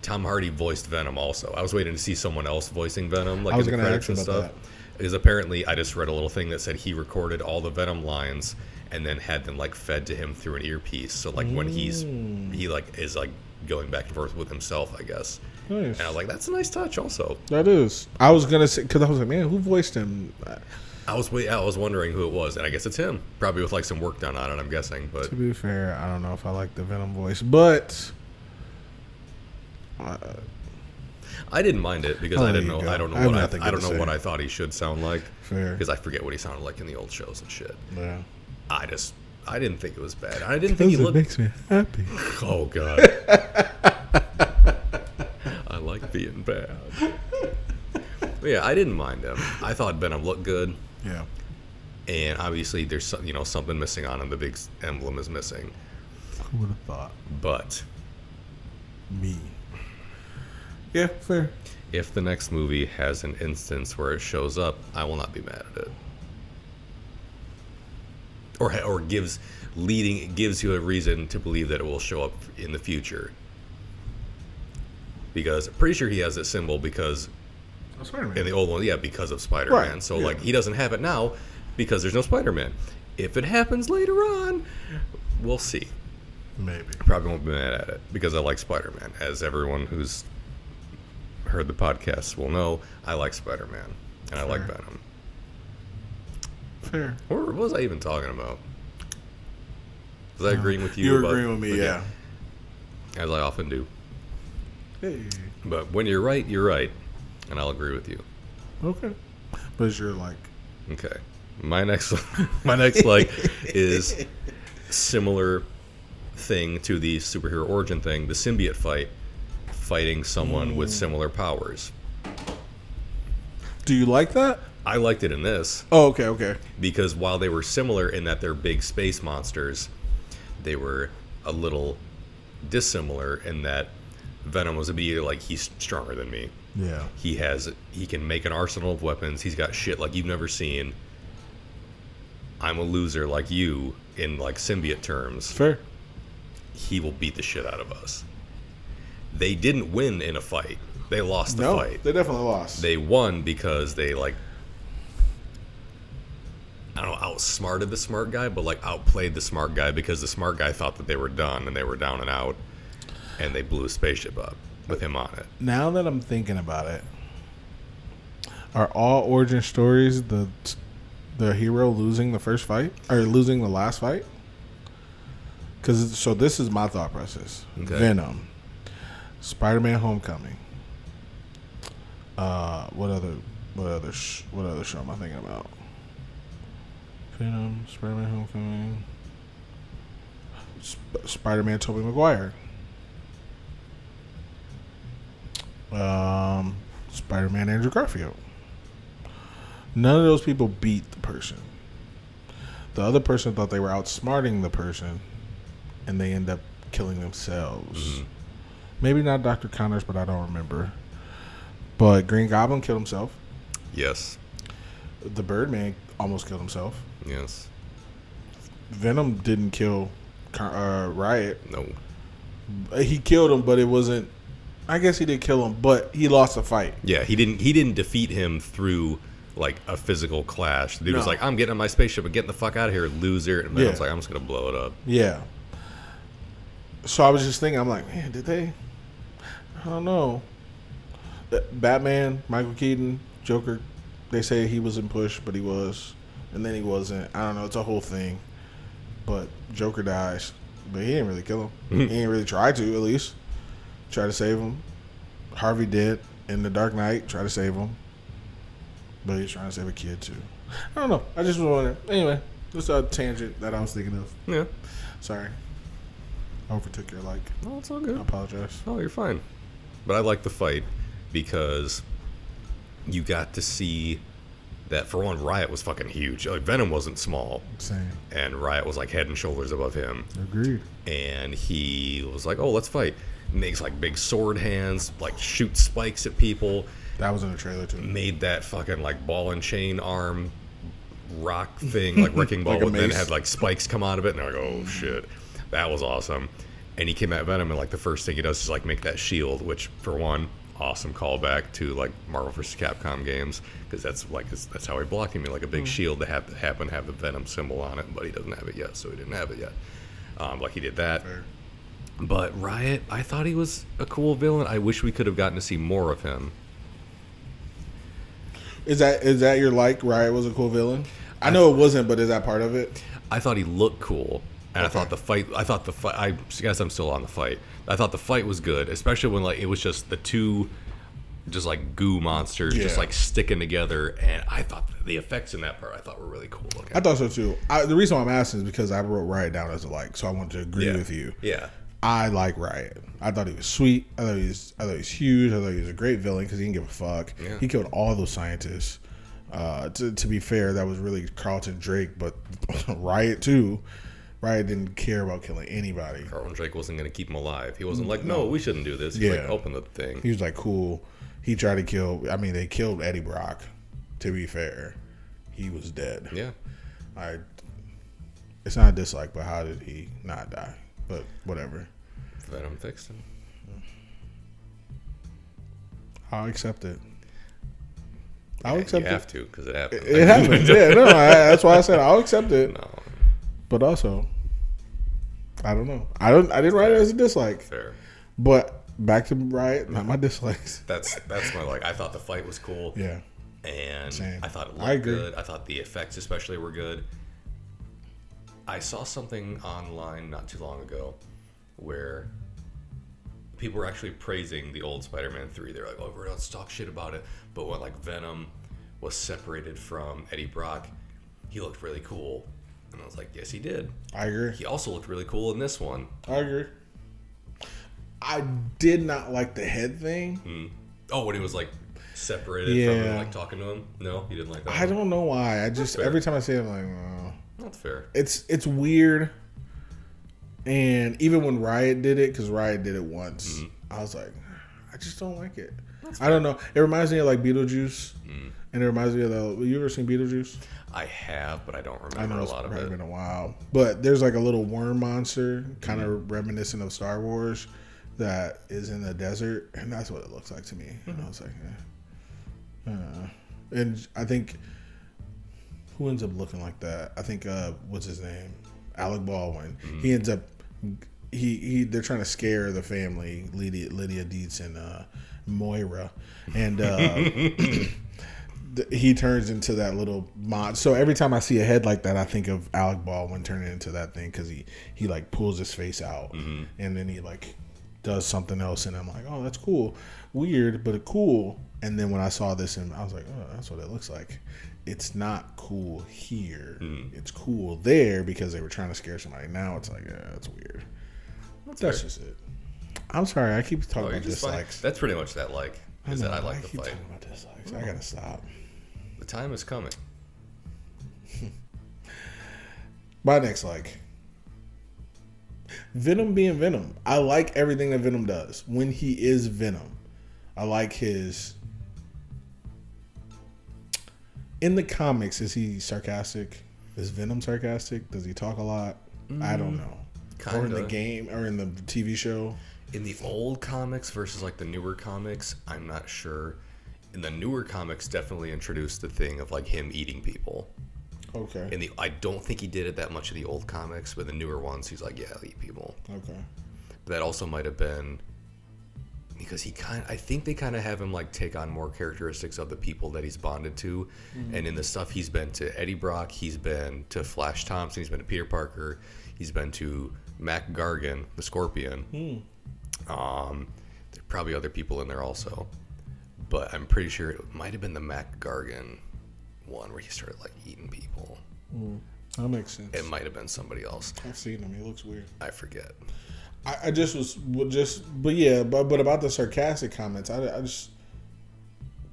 Tom Hardy voiced Venom also. I was waiting to see someone else voicing Venom like in the credits and stuff. Because apparently I just read a little thing that said he recorded all the Venom lines and then had them like fed to him through an earpiece. So like when he's Mm. he like is like going back and forth with himself, I guess. nice. And I was like, that's a nice touch also. that is. I was gonna say because I was like, man, who voiced him? I was I was wondering who it was, and I guess it's him. Probably with like some work done on it, I'm guessing. But To be fair, I don't know if I like the Venom voice, but uh, I didn't mind it because Oh, I didn't know. go. I don't know I what I, I don't know say. what I thought he should sound like fair. because I forget what he sounded like in the old shows and shit. Yeah. I just I didn't think it was bad. I didn't think he looked. makes me happy. Oh god. I like being bad. But yeah, I didn't mind him. I thought Venom looked good, Yeah. and obviously there's some, you know something missing on him. The big emblem is missing, Who would have thought? but Me. Yeah, fair. if the next movie has an instance where it shows up, I will not be mad at it. Or or gives leading gives you a reason to believe that it will show up in the future. Because I'm pretty sure he has that symbol because Oh, Spider-Man. in the old one, yeah, because of Spider-Man. Right, So yeah. like he doesn't have it now because there's no Spider-Man. If it happens later on, we'll see. Maybe. I Probably won't be mad at it because I like Spider Man. As everyone who's heard the podcast will know, I like Spider Man and I like. Venom. Fair. What was I even talking about? Was I agreeing with you? You were agreeing with me, okay, yeah. As I often do. Hey. But when you're right, you're right. And I'll agree with you. Okay. But it's your like. Okay. My next my next like is similar thing to the superhero origin thing, the symbiote fight fighting someone with mm. similar powers. Do you like that? I liked it in this Oh, okay, okay. because while they were similar in that they're big space monsters, they were a little dissimilar in that Venom was immediately like he's stronger than me. Yeah. He has he can make an arsenal of weapons. He's got shit like you've never seen. I'm a loser like you in like symbiote terms. Fair. He will beat the shit out of us. They didn't win in a fight. They lost the No, fight. they definitely lost. They won because they like I don't know, outsmarted the smart guy, but like outplayed the smart guy because the smart guy thought that they were done and they were down and out, and they blew a spaceship up with him on it. now that I'm thinking about it, are all origin stories the the hero losing the first fight or losing the last fight? Because so this is my thought process: Okay. Venom, Spider-Man: Homecoming. Uh, what other what other sh- what other show am I thinking about? Venom, Spider-Man: Homecoming, Sp- Spider-Man: Tobey Maguire. um, Spider-Man Andrew Garfield. None of those people beat the person. The other person thought they were outsmarting the person, and they end up killing themselves. Maybe not Doctor Connors, but I don't remember. But Green Goblin killed himself. Yes, The Birdman almost killed himself. Yes, Venom didn't kill uh, Riot. no, He killed him, but it wasn't. I guess he did kill him, but he lost the fight. yeah. He didn't. He didn't defeat him through like a physical clash. The dude was like, "I'm getting on my spaceship and getting the fuck out of here, loser." And then Yeah. was like, "I'm just gonna blow it up." Yeah. So I was just thinking, I'm like, man, did they? I don't know. Uh, Batman, Michael Keaton, Joker, they say he was in push, but he was, and then he wasn't. I don't know. It's a whole thing. But Joker dies, but he didn't really kill him. he didn't really try to, at least. Try to save him. Harvey did in the Dark Knight. Try to save him, but he's trying to save a kid too. I don't know. I just was wondering. Anyway, just a tangent that I was thinking of. Yeah. Sorry. I overtook your like. No, it's all good. I apologize. Oh, you're fine. But I like the fight because you got to see that for one, Riot was fucking huge. Like Venom wasn't small, Same. and Riot was like head and shoulders above him. Agreed. And he was like, "Oh, let's fight." Makes like big sword hands, like shoot spikes at people. That was in the trailer too. Made that fucking like ball and chain arm rock thing, like wrecking ball, Like a but then had like spikes come out of it, and they're like, "Oh shit." That was awesome. And he came at Venom, and like the first thing he does is like make that shield, which for one, awesome callback to like Marvel vs. Capcom games because that's like that's how he blocked him, like a big shield that have, happen to have the Venom symbol on it, but he doesn't have it yet, so he didn't have it yet. Um, like he did that. Fair. But Riot, I thought he was a cool villain. I wish we could have gotten to see more of him. Is that is that your like? Riot was a cool villain. I know it wasn't, but is that part of it? I thought he looked cool, and I thought the fight. I thought the fight. I guess I'm still on the fight. I thought the fight was good, especially when like it was just the two, just like goo monsters, just like sticking together. And I thought the effects in that part I thought were really cool looking. I thought so too. I, the reason why I'm asking is because I wrote Riot down as a like, so I wanted to agree yeah. with you. Yeah, I like Riot. I thought he was sweet. I thought he was. I thought he was huge. I thought he was a great villain because he didn't give a fuck. Yeah. He killed all those scientists. Uh, to, to be fair, that was really Carlton Drake, but Riot too. Riot didn't care about killing anybody. Carlton Drake wasn't going to keep him alive. He wasn't like, no, we shouldn't do this. He's Yeah. like, open the thing. He was like, cool. He tried to kill. I mean, they killed Eddie Brock. To be fair, he was dead. Yeah, I. It's not a dislike, but how did he not die? But whatever. Venom fixed him. I'll accept it. I'll Yeah, accept you it. have to because it happened. It happens. yeah, no, I, that's why I said I'll accept it. no, But also, I don't know. I don't. I didn't write it as a dislike. fair. But back to Riot, not my dislikes. That's that's my like. I thought the fight was cool. Yeah, and Same. I thought it I looked agree. good. I thought the effects, especially, were good. I saw something online not too long ago where people were actually praising the old Spider-Man three. They're like, "Oh, we're not talk shit about it," but when like Venom was separated from Eddie Brock, he looked really cool, and I was like, "Yes, he did." I agree. He also looked really cool in this one. I agree. I did not like the head thing. Oh, when he was like separated from him, like talking to him. No, he didn't like that. I don't know why. I just every time I see it, I'm like, oh. That's fair. it's it's weird. And even when Riot did it, because Riot did it once, Mm-hmm. I was like, I just don't like it. I don't know. It reminds me of like Beetlejuice, Mm. and it reminds me of the. You ever seen Beetlejuice? I have, but I don't remember I know a lot of it. been a while, but there's like a little worm monster, kind of Mm-hmm. reminiscent of Star Wars, that is in the desert, and that's what it looks like to me. And Mm-hmm. I was like, eh. Uh, and I think who ends up looking like that? I think uh, what's his name, Alec Baldwin. Mm-hmm. He ends up he he. They're trying to scare the family, Lydia Lydia Deetz and uh, Moira, and. Uh, he turns into that little mod. So every time I see a head like that, I think of Alec Baldwin turning into that thing because he he like pulls his face out mm-hmm. and then he like does something else, and I'm like, oh, that's cool, weird, but cool. And then when I saw this, and I was like, oh, that's what it looks like. It's not cool here. Mm-hmm. It's cool there because they were trying to scare somebody. Now it's like, yeah, that's weird. That's, fair. just it. I'm sorry, I keep oh, talking Oh, about just fine. That's pretty much that like. Is that I know, like the keep fight. talking about dislikes. I gotta mm-hmm. stop. The time is coming. My next like Venom being Venom. I like everything that Venom does when he is Venom. I like his. In the comics, is he sarcastic? Is Venom sarcastic? Does he talk a lot? I don't mm, know. Or in the game or in the TV show. In the old comics versus like the newer comics, I'm not sure. In the newer comics, definitely introduced the thing of like him eating people. Okay. In the, I don't think he did it that much in the old comics, but the newer ones, he's like, yeah, I'll eat people. Okay. But that also might have been because he kind. I think they kind of have him like take on more characteristics of the people that he's bonded to, and in the stuff he's been to Eddie Brock, he's been to Flash Thompson, he's been to Peter Parker, he's been to Mac Gargan, the Scorpion. Um, there probably other people in there also, but I'm pretty sure it might have been the Mac Gargan one where he started like eating people. Mm, that makes sense. It might have been somebody else. I've seen him. He looks weird. I forget. I, I just was just, but yeah, but but about the sarcastic comments, I, I just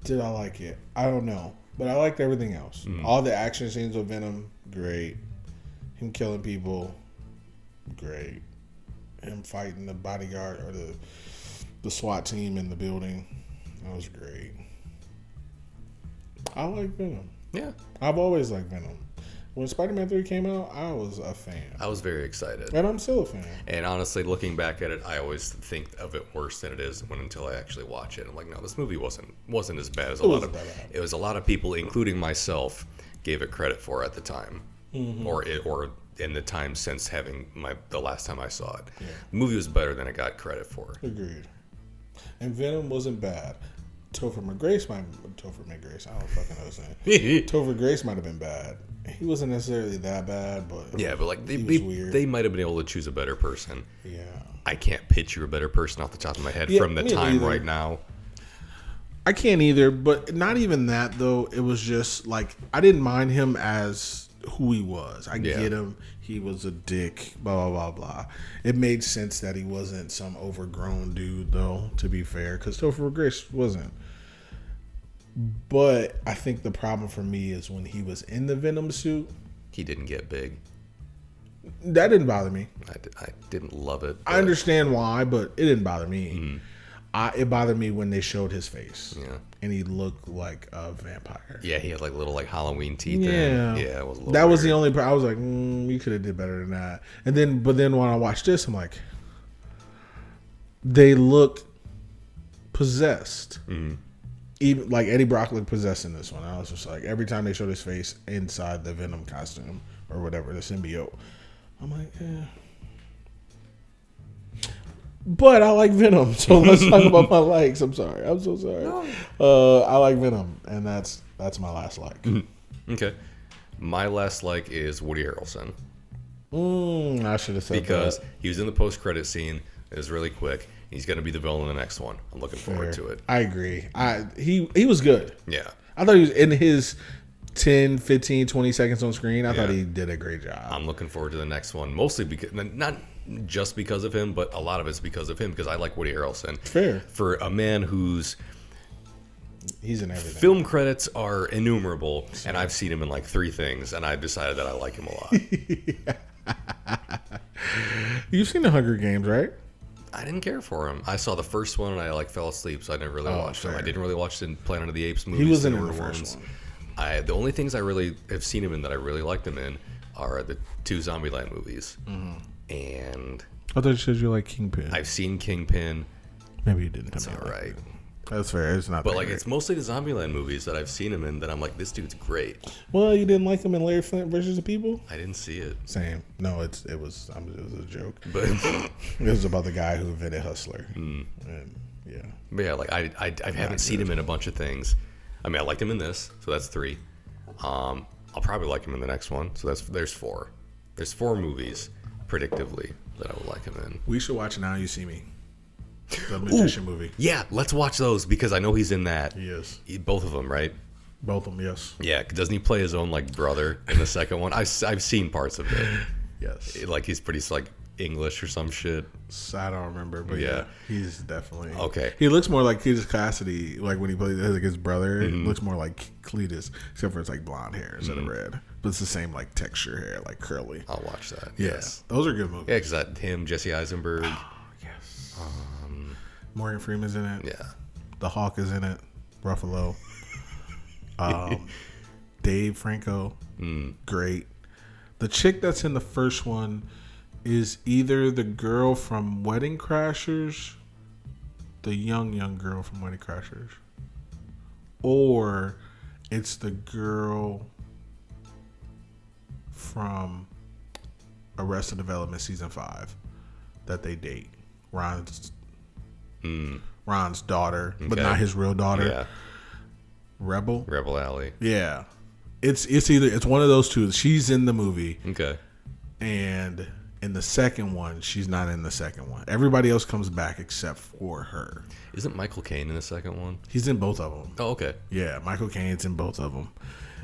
did I like it? I don't know, but I liked everything else. Mm. All the action scenes with Venom, great. Him killing people, great. Him fighting the bodyguard or the the SWAT team in the building, that was great. I like Venom. Yeah, I've always liked Venom. When Spider Man Three came out, I was a fan, I was very excited. and I'm still a fan. And honestly, looking back at it, I always think of it worse than it is when until I actually watch it. I'm like, no, this movie wasn't wasn't as bad as a It lot wasn't of. that bad. It was a lot of people, including myself, gave it credit for at the time, Mm-hmm. or it or in the time since having my the last time I saw it. The movie was better than it got credit for. Agreed. And Venom wasn't bad. Topher McGrace might Topher McGrace. I don't fucking know his name. Topher Grace might have been bad. He wasn't necessarily that bad, but Yeah, but like they he they, they might have been able to choose a better person. yeah. I can't picture a better person off the top of my head Yeah, from the time neither. right now. I can't either, but not even that though. It was just like I didn't mind him as who he was. I Yeah. get him. He was a dick. Blah blah blah blah. It made sense that he wasn't some overgrown dude, though. To be fair, because Topher Grace wasn't. But I think the problem for me is when he was in the Venom suit. He didn't get big. That didn't bother me. I, di- I didn't love it. I understand why, but it didn't bother me. Mm-hmm. I, it bothered me when they showed his face, Yeah. And he looked like a vampire. Yeah, he had like little like Halloween teeth. Yeah, in. yeah, it was. That was the only. part I was like, mm, you could have did better than that. And then, but then when I watched this, I'm like, they look possessed. Mm-hmm. Even like Eddie Brock looked possessed in this one. I was just like, every time they showed his face inside the Venom costume or whatever the symbiote, I'm like, eh. But I like Venom, so let's talk about my likes. I'm sorry. I'm so sorry. Uh, I like Venom, and that's that's my last like. Okay. My last like is Woody Harrelson Mm, I should have said because that. he was in the post credit scene. It was really quick. He's gonna be the villain in the next one. I'm looking forward to it. I agree. I he he was good. Yeah. I thought he was in his 10, 15, 20 seconds on screen. I thought he did a great job. I'm looking forward to the next one, mostly because not just because of him, but a lot of it's because of him because I like Woody Harrelson. Fair. For a man who's He's in everything. film credits are innumerable, and I've seen him in like three things, and I've decided that I like him a lot. You've seen the Hunger Games, right? I didn't care for him. I saw the first one and I like fell asleep, so I never really Oh, watched him. I didn't really watch the Planet of the Apes movies. He the in the first ones. one. I the only things I really have seen him in that I really liked him in are the two Zombieland movies, Mm-hmm. And I thought you said you like Kingpin. I've seen Kingpin. Maybe you didn't. It's all right, That's fair. It's not. but like it's mostly the Zombieland movies that I've seen him in that I'm like, this dude's great. well, you didn't like him in Larry Flynt versus the People. I didn't see it, Same. No, it's it was um, it was a joke. but, It was about the guy who invented Hustler. Hmm. And yeah, but yeah, like I I, I haven't seen him in a bunch of things. I mean, I liked him in this, so that's three. Um, I'll probably like him in the next one, so that's there's four. There's four movies, predictively, that I would like him in. we should watch Now You See Me, the magician movie. Yeah, let's watch those because I know he's in that. Yes, Both of them, right? both of them. Yes, Yeah, doesn't he play his own like brother in the second one? I've, I've seen parts of it. yes. Like he's pretty like English or some shit. I don't remember, but yeah, Yeah. he's definitely Okay. He looks more like Cletus Kasady, like when he plays like his brother. Mm-hmm. It looks more like Cletus, except for it's like blonde hair instead of red, but it's the same like texture hair, like curly. I'll watch that. Yeah, Yes. those are good movies. Yeah, because that him, Jesse Eisenberg. Yes. Morgan Freeman's in it. Yeah. The Hulk is in it. Ruffalo. Um, Dave Franco. Hmm. Great. The chick that's in the first one is either the girl from Wedding Crashers, the young, young girl from Wedding Crashers, or it's the girl from Arrested Development season five that they date. Ron's Ron's daughter, but Hmm. Not his real daughter. Yeah. Rebel. Rebel Alley. Yeah. It's it's either it's one of those two. She's in the movie Okay. and in the second one she's not in the second one. Everybody else comes back except for her. Isn't Michael Caine in the second one? He's in both of them. Oh, okay. Yeah, Michael Caine's in both of them.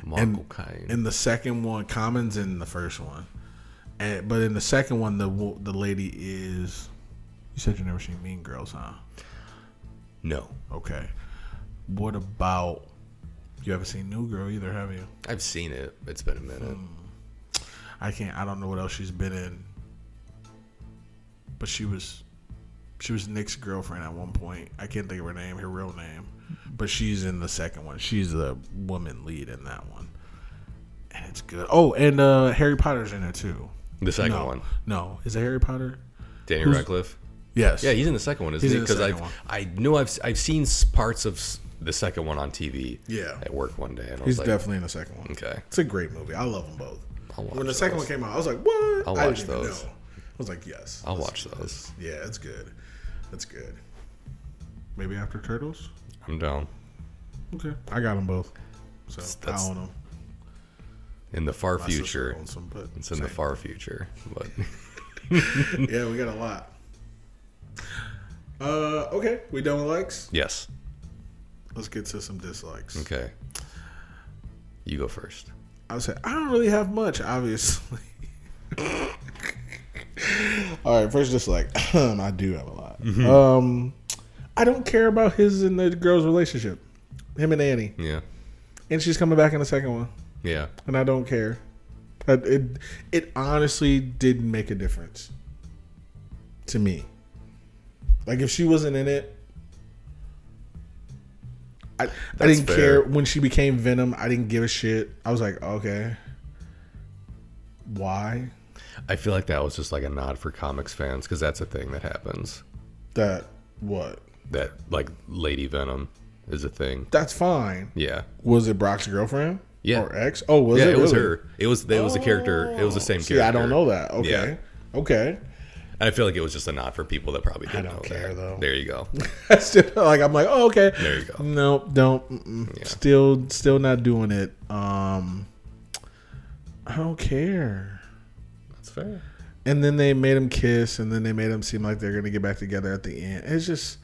Michael Caine. In the second one, Common's in the first one, and but in the second one, the the lady is. You said you never seen Mean Girls, huh? no. Okay. What about? You haven't seen New Girl either, have you? I've seen it. It's been a minute. Hmm. I can't. I don't know what else she's been in. But she was, she was Nick's girlfriend at one point. I can't think of her name, her real name. But she's in the second one. She's the woman lead in that one, and it's good. Oh, and uh, Harry Potter's in it too. The second no, one. No, is it Harry Potter? Daniel Who's- Radcliffe. Yes. Yeah, he's in the second one, isn't He's he? Because I. I knew I've I've seen parts of the second one on TV. Yeah. At work one day, and I He's like, definitely in the second one. okay, It's a great movie. I love them both. When the second one came out, I was like, "What?" I'll I watch those. know. I was like, "Yes." I'll watch those. Yeah, it's good. That's good. Maybe after Turtles. I'm down. Okay, I got them both, so That's- I own them. In the far My sister future, owns them, but it's in the same. far future, but yeah, we got a lot. Uh, okay, we done with likes. yes. Let's get to some dislikes. Okay. You go first. I would say I don't really have much, obviously. All right, first dislike. I do have a lot. Mm-hmm. Um, I don't care about his and the girl's relationship, him and Annie, Yeah. and she's coming back in the second one, Yeah. and I don't care. It it, it honestly didn't make a difference to me. Like if she wasn't in it. I, I didn't fair. care when she became Venom. I didn't give a shit. I was like, okay, why? I feel like that was just like a nod for comics fans because that's a thing that happens. That what? That like Lady Venom is a thing. That's fine. Yeah. Was it Brock's girlfriend? Yeah. Or ex? Oh, was yeah, it? it was really? her. It was it was a character. It was the same See, character. I don't know that. Okay. Yeah. Okay. And I feel like it was just a nod for people that probably didn't don't know care, that. though. There you go. Still, like I'm like, oh, okay. There you go. No, don't. Yeah. Still, still not doing it. Um, I don't care. Fair. And then they made him kiss, and then they made him seem like they're gonna get back together at the end. It's just.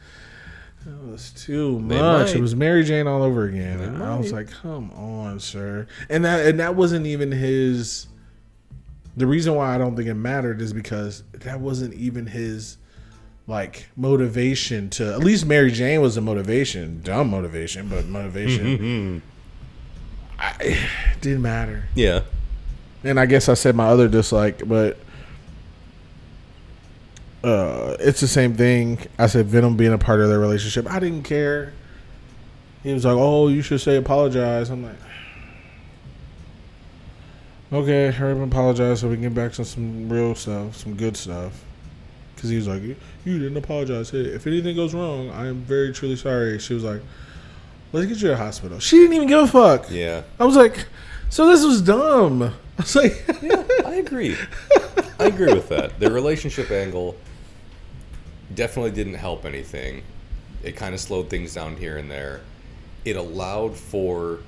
It was too They much. might. It was Mary Jane all over again. They And I was like, "Come on, sir!" And that and that wasn't even his The reason why I don't think it mattered is because that wasn't even his like motivation to at least Mary Jane was a motivation. Dumb motivation, but motivation. I, it didn't matter. Yeah. And I guess I said my other dislike, but uh, it's the same thing. I said Venom being a part of their relationship. I didn't care. He was like, "Oh, you should say apologize." I'm like, "Okay, hurry up and apologize so we can get back to some real stuff, some good stuff." Because he was like, "You didn't apologize. Hey, if anything goes wrong, I am very truly sorry." She was like, "Let's get you to the hospital." She didn't even give a fuck. Yeah. I was like, "So this was dumb." I was like, Yeah, I agree. I agree with that. The relationship angle definitely didn't help anything. It kind of slowed things down here and there. It allowed for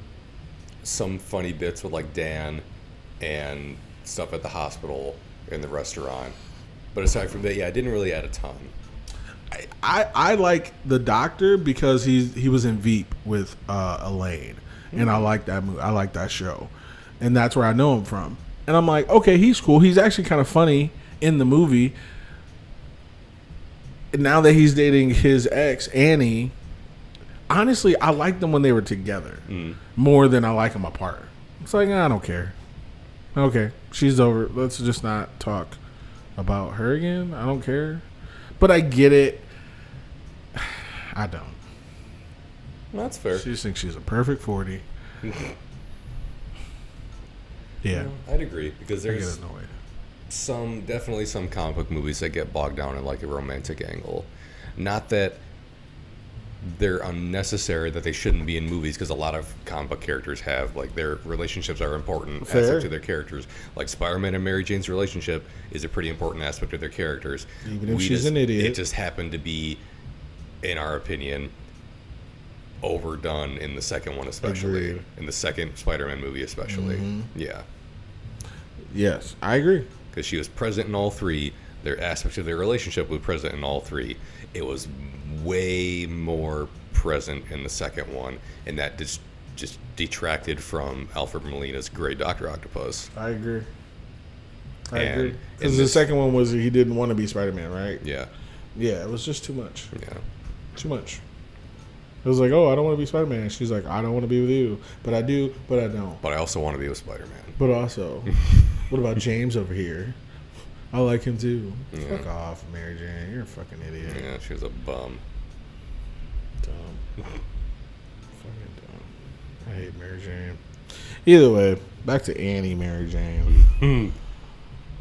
some funny bits with like Dan and stuff at the hospital in the restaurant. But aside from that, yeah, it didn't really add a ton. I, I like the doctor because he's he was in Veep with uh, Elaine, and I like that movie. I like that show, and that's where I know him from. And I'm like, okay, he's cool. He's actually kind of funny in the movie. And now that he's dating his ex Annie, honestly, I like them when they were together mm. more than I like them apart. It's like I don't care. Okay, she's over. Let's just not talk about her again. I don't care. But I get it. I don't. That's fair. She just thinks she's a perfect 40. yeah. I'd agree because I get there's annoyed. some definitely some comic book movies that get bogged down in like a romantic angle. Not that they're unnecessary that they shouldn't be in movies because a lot of comic book characters have like their relationships are important Fair. aspects of their characters. Like Spider-Man and Mary Jane's relationship is a pretty important aspect of their characters. Even if We she's just- an idiot. it just happened to be, in our opinion, overdone in the second one, especially Agreed. in the second Spider-Man movie, especially. Mm-hmm. Yeah Yes, I agree. because she was present in all three. Their aspects of their relationship was present in all three. It was way more present in the second one, and that just just detracted from Alfred Molina's great Doctor Octopus. I agree. I And agree. Because the second one was he didn't want to be Spider Man, right? Yeah, Yeah, it was just too much. yeah, Too much. It was like, oh, I don't want to be Spider Man. She's like, I don't want to be with you. But I do, but I don't. but I also want to be with Spider-Man. But also, what about James over here? I like him too. Yeah. Fuck off, Mary Jane. You're a fucking idiot. Yeah, she was a bum. Dumb. fucking dumb. I hate Mary Jane. Either way, back to Annie, Mary Jane.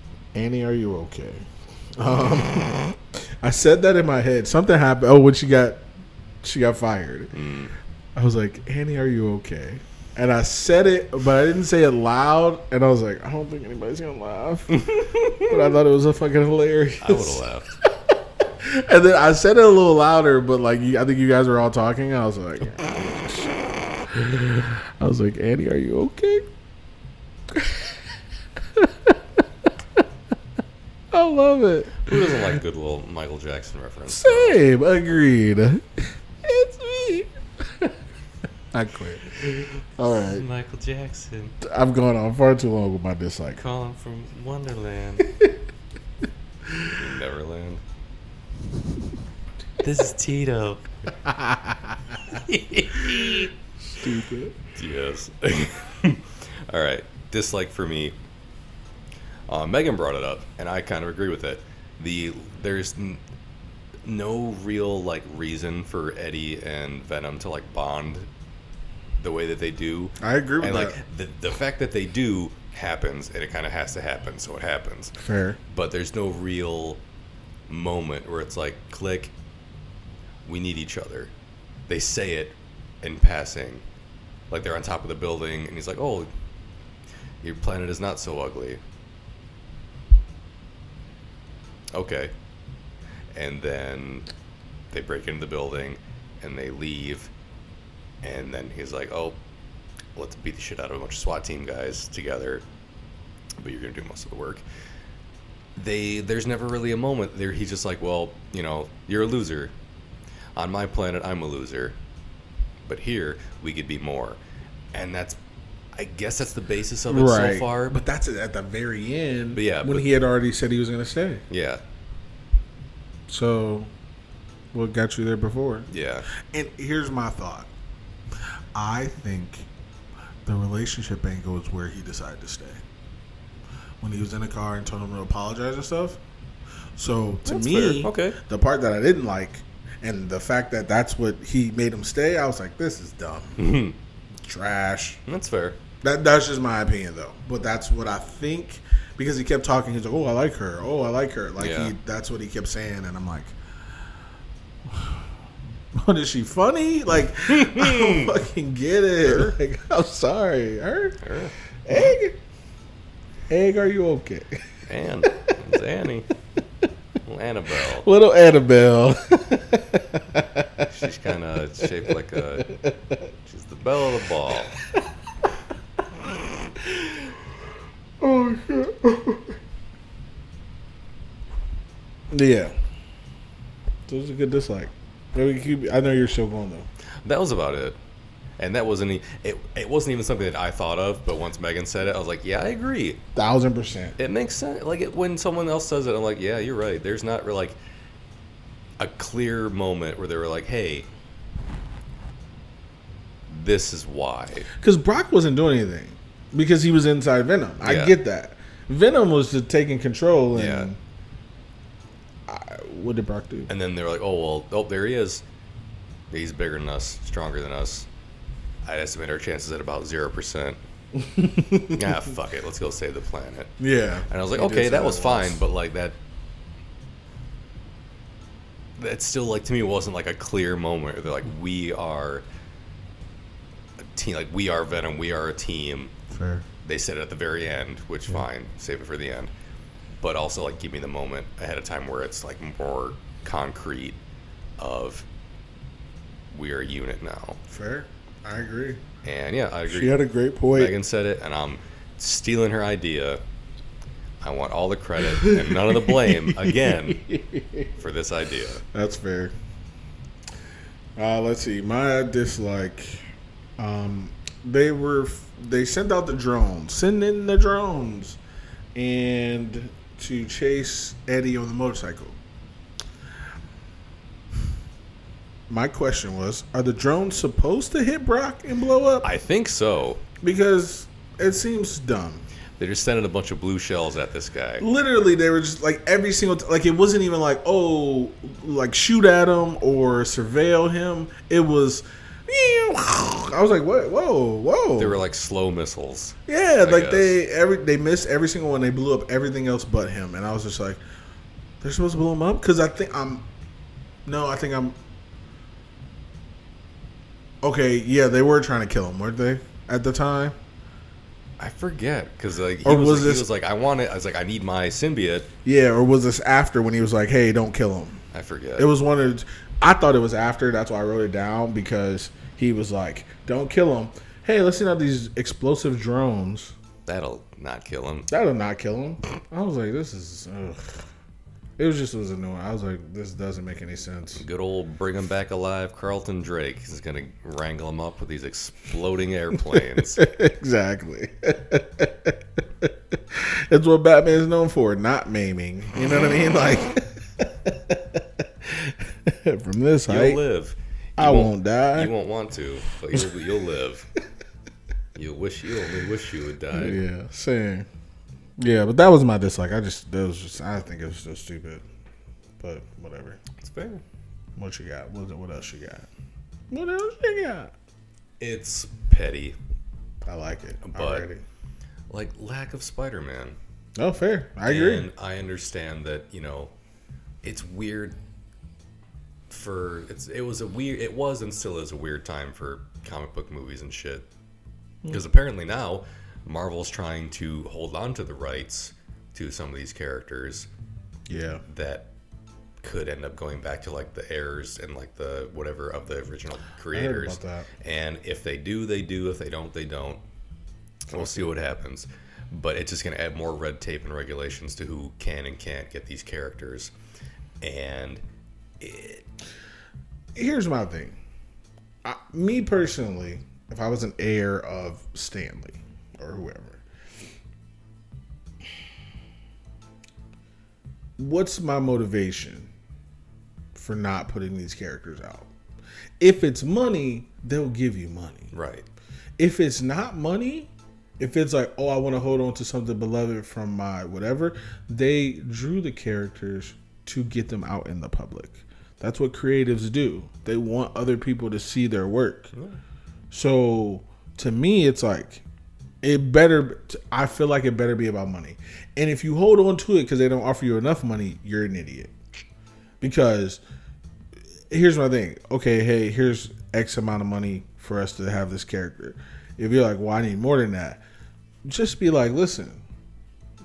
Annie, are you okay? Um, I said that in my head. Something happened. Oh, when she got, she got fired. I was like, Annie, are you okay? And I said it, but I didn't say it loud. And I was like, I don't think anybody's gonna laugh. but I thought it was a fucking hilarious. I would have laughed. And then I said it a little louder, but like I think you guys were all talking. I was like, I was like, Andy, are you okay? I love it. Who doesn't like good little Michael Jackson reference? Same, agreed. It's me. I quit. All right, Michael Jackson I've gone on far too long with my dislike. calling from Wonderland. Neverland. this is Tito. Stupid. Yes. All right. Dislike for me. Uh, Megan brought it up, and I kind of agree with it. The there's n- no real like reason for Eddie and Venom to like bond the way that they do. I agree with and that. like the the fact that they do happens, and it kind of has to happen, so it happens. Fair. But there's no real moment where it's like click. We need each other. They say it in passing, like they're on top of the building, and he's like, "Oh, your planet is not so ugly." Okay. And then they break into the building and they leave. And then he's like, oh, let's beat the shit out of a bunch of SWAT team guys together. But you're going to do most of the work. They There's never really a moment there. He's just like, well, you know, you're a loser. On my planet, I'm a loser. But here, we could be more. And that's, I guess that's the basis of it so far. But that's at the very end. But yeah, when but- he had already said he was going to stay. yeah, So, what got you there before? yeah. And here's my thought. I think the relationship angle is where he decided to stay. When he was in the car and told him to apologize and stuff. So to That's me, fair. Okay. the part that I didn't like, and the fact that that's what he made him stay, I was like, this is dumb, mm-hmm. trash. That's fair. That that's just my opinion though. But that's what I think because he kept talking. He's like, "Oh, I like her. Oh, I like her." Like Yeah. he, that's what he kept saying, and I'm like, "What is she funny? Like, I don't fucking get it. Like, I'm sorry, her Sure. egg, egg. Are you okay? And it's Annie. Little Annabelle. Little Annabelle. She's kind of shaped like a. She's the belle of the ball. oh shit. yeah. So it's a good dislike. I know you're still going though. That was about it. And that wasn't it. It wasn't even something that I thought of. But once Megan said it, I was like, "Yeah, I agree. Thousand percent. It makes sense." Like it, when someone else says it, I'm like, "Yeah, you're right." There's not really like a clear moment where they were like, "Hey, this is why." Because Brock wasn't doing anything because he was inside Venom. I Yeah. get that. Venom was just taking control. And Yeah. What did Brock do? And then they're like, "Oh well, oh there he is. He's bigger than us, stronger than us." I'd estimate our chances at about zero percent. ah, fuck it. Let's go save the planet. Yeah. And I was like, He did okay, say that was fine, but like that, that still like to me it wasn't like a clear moment. They're like, we are a team, like we are Venom, we are a team. Fair. They said it at the very end, which fine, save it for the end. But also like give me the moment ahead of time where it's like more concrete of we are a unit now. Fair. I agree. And yeah, I agree. She had a great point. Megan said it, and I'm stealing her idea. I want all the credit and none of the blame again for this idea. That's fair. Uh, let's see. My dislike. Um, they were they sent out the drones. Send in the drones, and to chase Eddie on the motorcycle. My question was: Are the drones supposed to hit Brock and blow up? I think so. Because it seems dumb. They're just sending a bunch of blue shells at this guy. literally they were just like every single t- like it wasn't even like oh like shoot at him or surveil him it was i was like what whoa whoa They were like slow missiles. yeah I like guess. they every they missed every single one they blew up everything else but him and i was just like they're supposed to blow him up because i think i'm no i think i'm okay yeah they were trying to kill him weren't they at the time I forget because like he Or was, was like, this- he was like, I want it. I was like, I need my symbiote. yeah or was this after when he was like hey don't kill him I forget. It was one of. I thought it was after. That's why I wrote it down because he was like, "Don't kill him." Hey, let's send out these explosive drones. That'll not kill him. That'll not kill him. I was like, "This is." Ugh. It was just it was annoying. I was like, "This doesn't make any sense." Good old bring him back alive, Carlton Drake is gonna wrangle him up with these exploding airplanes. exactly. It's what Batman is known for, not maiming. You know what I mean? Like from this You'll height, live. I won't die. You won't want to, but you'll, you'll live. You'll wish you only wish you had died. Yeah, same. Yeah, but that was my dislike. I just that was just I think it was so stupid. But whatever. It's fair. What you got? What, what else you got? What else you got? It's petty, I like it. But- Already. like lack of Spider-Man. Oh, fair. I agree. And I understand that you know, it's weird. For it's it was a weird it was and still is a weird time for comic book movies and shit. Because apparently now Marvel's trying to hold on to the rights to some of these characters yeah. that could end up going back to like the heirs and like the whatever of the original creators. And if they do, they do. If they don't, they don't. We'll see what happens. But it's just going to add more red tape and regulations to who can and can't get these characters. And it, Here's my thing. I, me personally, if I was an heir of Stan Lee or whoever, what's my motivation for not putting these characters out? If it's money, they'll give you money. Right. If it's not money, if it's like, oh, I want to hold on to something beloved from my whatever, they drew the characters to get them out in the public. That's what creatives do. They want other people to see their work. So to me, it's like it better. I feel like it better be about money. And if you hold on to it because they don't offer you enough money, you're an idiot. Because here's my thing. Okay, hey, here's X amount of money for us to have this character. If you're like, well, I need more than that, just be like, listen,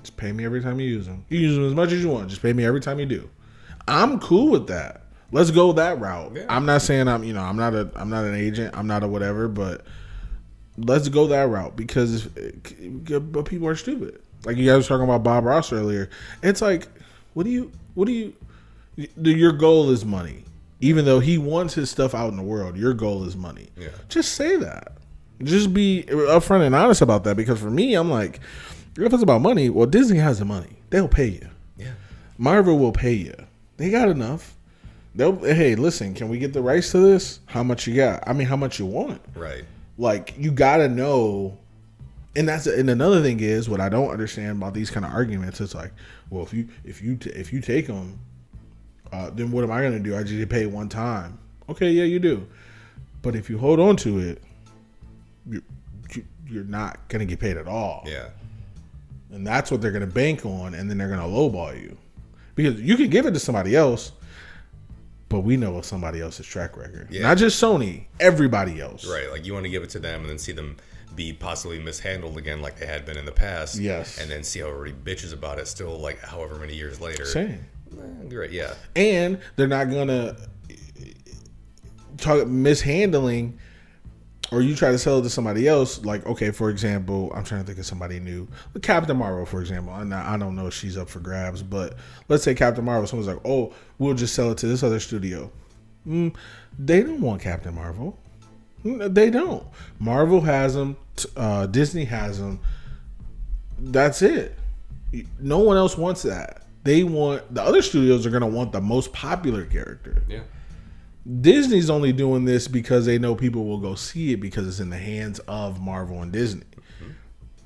just pay me every time you use them. You use them as much as you want. Just pay me every time you do. I'm cool with that. Let's go that route. Yeah. I'm not saying I'm, you know, I'm not a, I'm not an agent. I'm not a whatever, but let's go that route because, eh, but people are stupid. Like you guys were talking about Bob Ross earlier. It's like, what do you, what do you, your goal is money. Even though he wants his stuff out in the world, your goal is money. Yeah. Just say that. Just be upfront and honest about that. Because for me, I'm like, if it's about money, well, Disney has the money. They'll pay you. Yeah. Marvel will pay you. They got enough. They'll hey, listen, can we get the rights to this? How much you got? I mean, how much you want? Right. Like you gotta know. And that's and another thing is what I don't understand about these kind of arguments. It's like, well, if you if you t- if you take them, uh, then what am I gonna do? I just get paid one time. Okay, yeah, you do. But if you hold on to it, you, you you're not gonna get paid at all Yeah. and that's what they're going to bank on, and then they're going to lowball you because you can give it to somebody else, but we know of somebody else's track record, Yeah. not just Sony, everybody else. Right. Like you want to give it to them and then see them be possibly mishandled again like they had been in the past. Yes. And then see how everybody bitches about it still like however many years later. Same. Eh, Great. Yeah. and they're not gonna talk mishandling or you try to sell it to somebody else like okay for example i'm trying to think of somebody new. Captain marvel for example. I i don't know if she's up for grabs but let's say captain marvel someone's like oh we'll just sell it to this other studio. Mm, they don't want captain marvel. Mm, they don't. Marvel has them uh, disney has them that's it. No one else wants that. They want the other studios are going to want the most popular character. Yeah. Disney's only doing this because they know people will go see it because it's in the hands of marvel and disney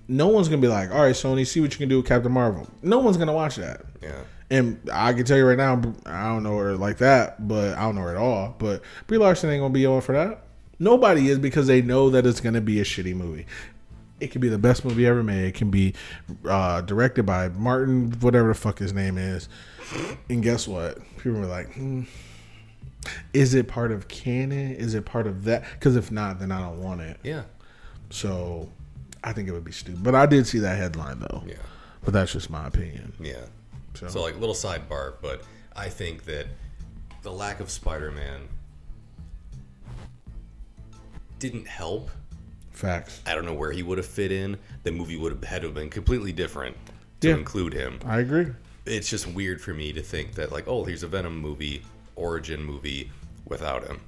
no one's going to be like all right sony see what you can do with captain marvel no one's going to watch that Yeah. and I can tell you right now, I don't know her like that, but I don't know her at all. But Brie Larson ain't gonna be on for that. Nobody is because they know that it's gonna be a shitty movie. It can be the best movie ever made. It can be uh, directed by Martin, whatever the fuck his name is. And guess what? People were like, hmm, "Is it part of canon? Is it part of that? Because if not, then I don't want it." Yeah. So I think it would be stupid. But I did see that headline though. Yeah. But that's just my opinion. Yeah. So, So like little sidebar, but I think that the lack of Spider-Man didn't help. facts. I don't know where he would have fit in. The movie would have had to have been completely different to Yeah. include him. I agree. It's just weird for me to think that like, oh, here's a Venom movie, origin movie without him.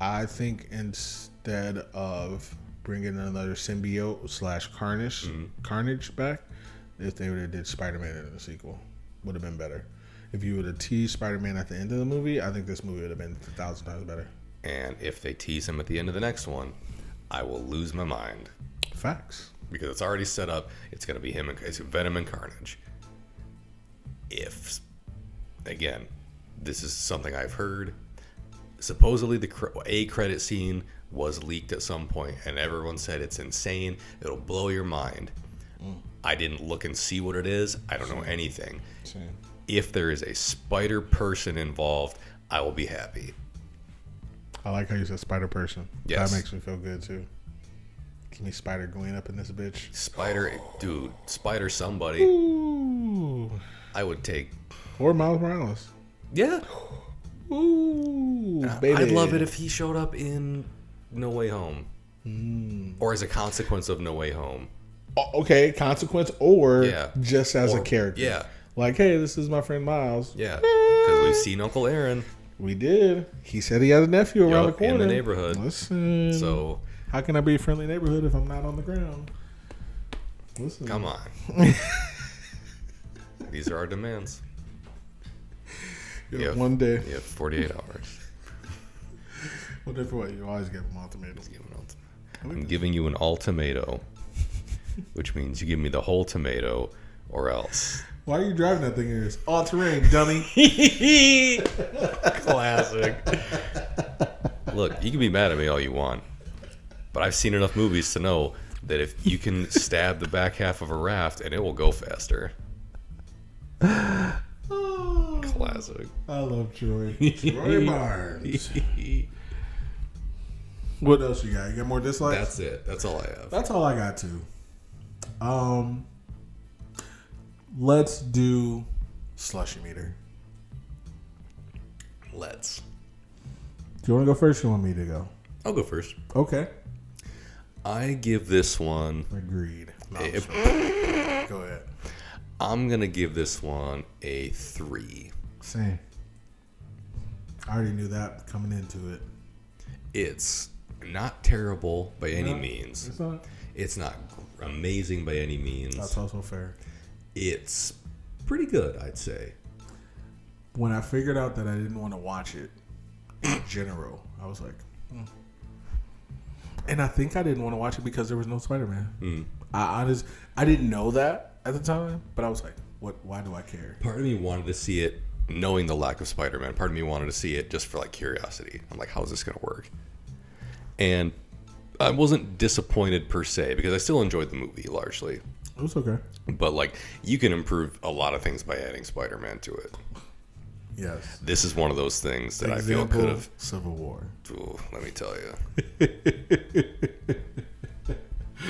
I think instead of bringing another symbiote slash Carnage Mm-hmm. Carnage back, if they would have did Spider Man in the sequel, would have been better. If you would have teased Spider Man at the end of the movie, I think this movie would have been a thousand times better. And if they tease him at the end of the next one, I will lose my mind Facts. because it's already set up. It's going to be him and it's Venom and Carnage. If again, this is something I've heard. Supposedly, the a credit scene was leaked at some point, and everyone said it's insane. It'll blow your mind. Mm. I didn't look and see what it is. I don't know anything. Same. If there is a spider person involved, I will be happy. I like how you said Spider Person. Yes. That makes me feel good too. Give me Spider Gwen up in this bitch. Spider, dude, spider somebody. Ooh. I would take. Or Miles Morales. Yeah, Ooh, baby. I'd love it if he showed up in No Way Home, Hmm. or as a consequence of No Way Home. Okay, consequence or Yeah. just as Or- a character. yeah. Like, hey, this is my friend Miles. Yeah, because we've seen Uncle Aaron. We did. He said he had a nephew around the corner in the neighborhood. Listen. So how can I be a friendly neighborhood if I'm not on the ground? Listen. come on. These are our demands. Yeah, Yeah. One day. You have 48 hours. Day for what? You always give them ultimatums. Give an ulti- I'm giving you an ultimato, which means you give me the whole tomato or else. Why are you driving that thing? Is all terrain, dummy. Classic. Look, you can be mad at me all you want, but I've seen enough movies to know that if you can stab the back half of a raft and it will go faster. Classic. I love Troy. Troy Barnes. What else you got? You got more dislikes? That's it. That's all I have. That's all I got too. Um, let's do slushy meter. Let's. Do you want to go first? Or you want me to go? I'll go first. Okay. I give this one. Agreed. No, a- go ahead. I'm gonna give this one a three. Same. I already knew that coming into it. It's not terrible by any No, means. It's not. It's not amazing by any means. That's also fair. It's pretty good, I'd say. When I figured out that I didn't want to watch it in general, I was like, hmm. and I think I didn't want to watch it because there was no Spider Man. Mm. I honest, I didn't know that at the time, but I was like, what? Why do I care? Part of me wanted to see it knowing the lack of Spider-Man. Part of me wanted to see it just for like curiosity. I'm like, how is this gonna work? And I wasn't disappointed per se because I still enjoyed the movie largely. It was okay. But like, you can improve a lot of things by adding Spider-Man to it. Yes. This is one of those things that I feel Example, could have. Civil War. Let me tell you,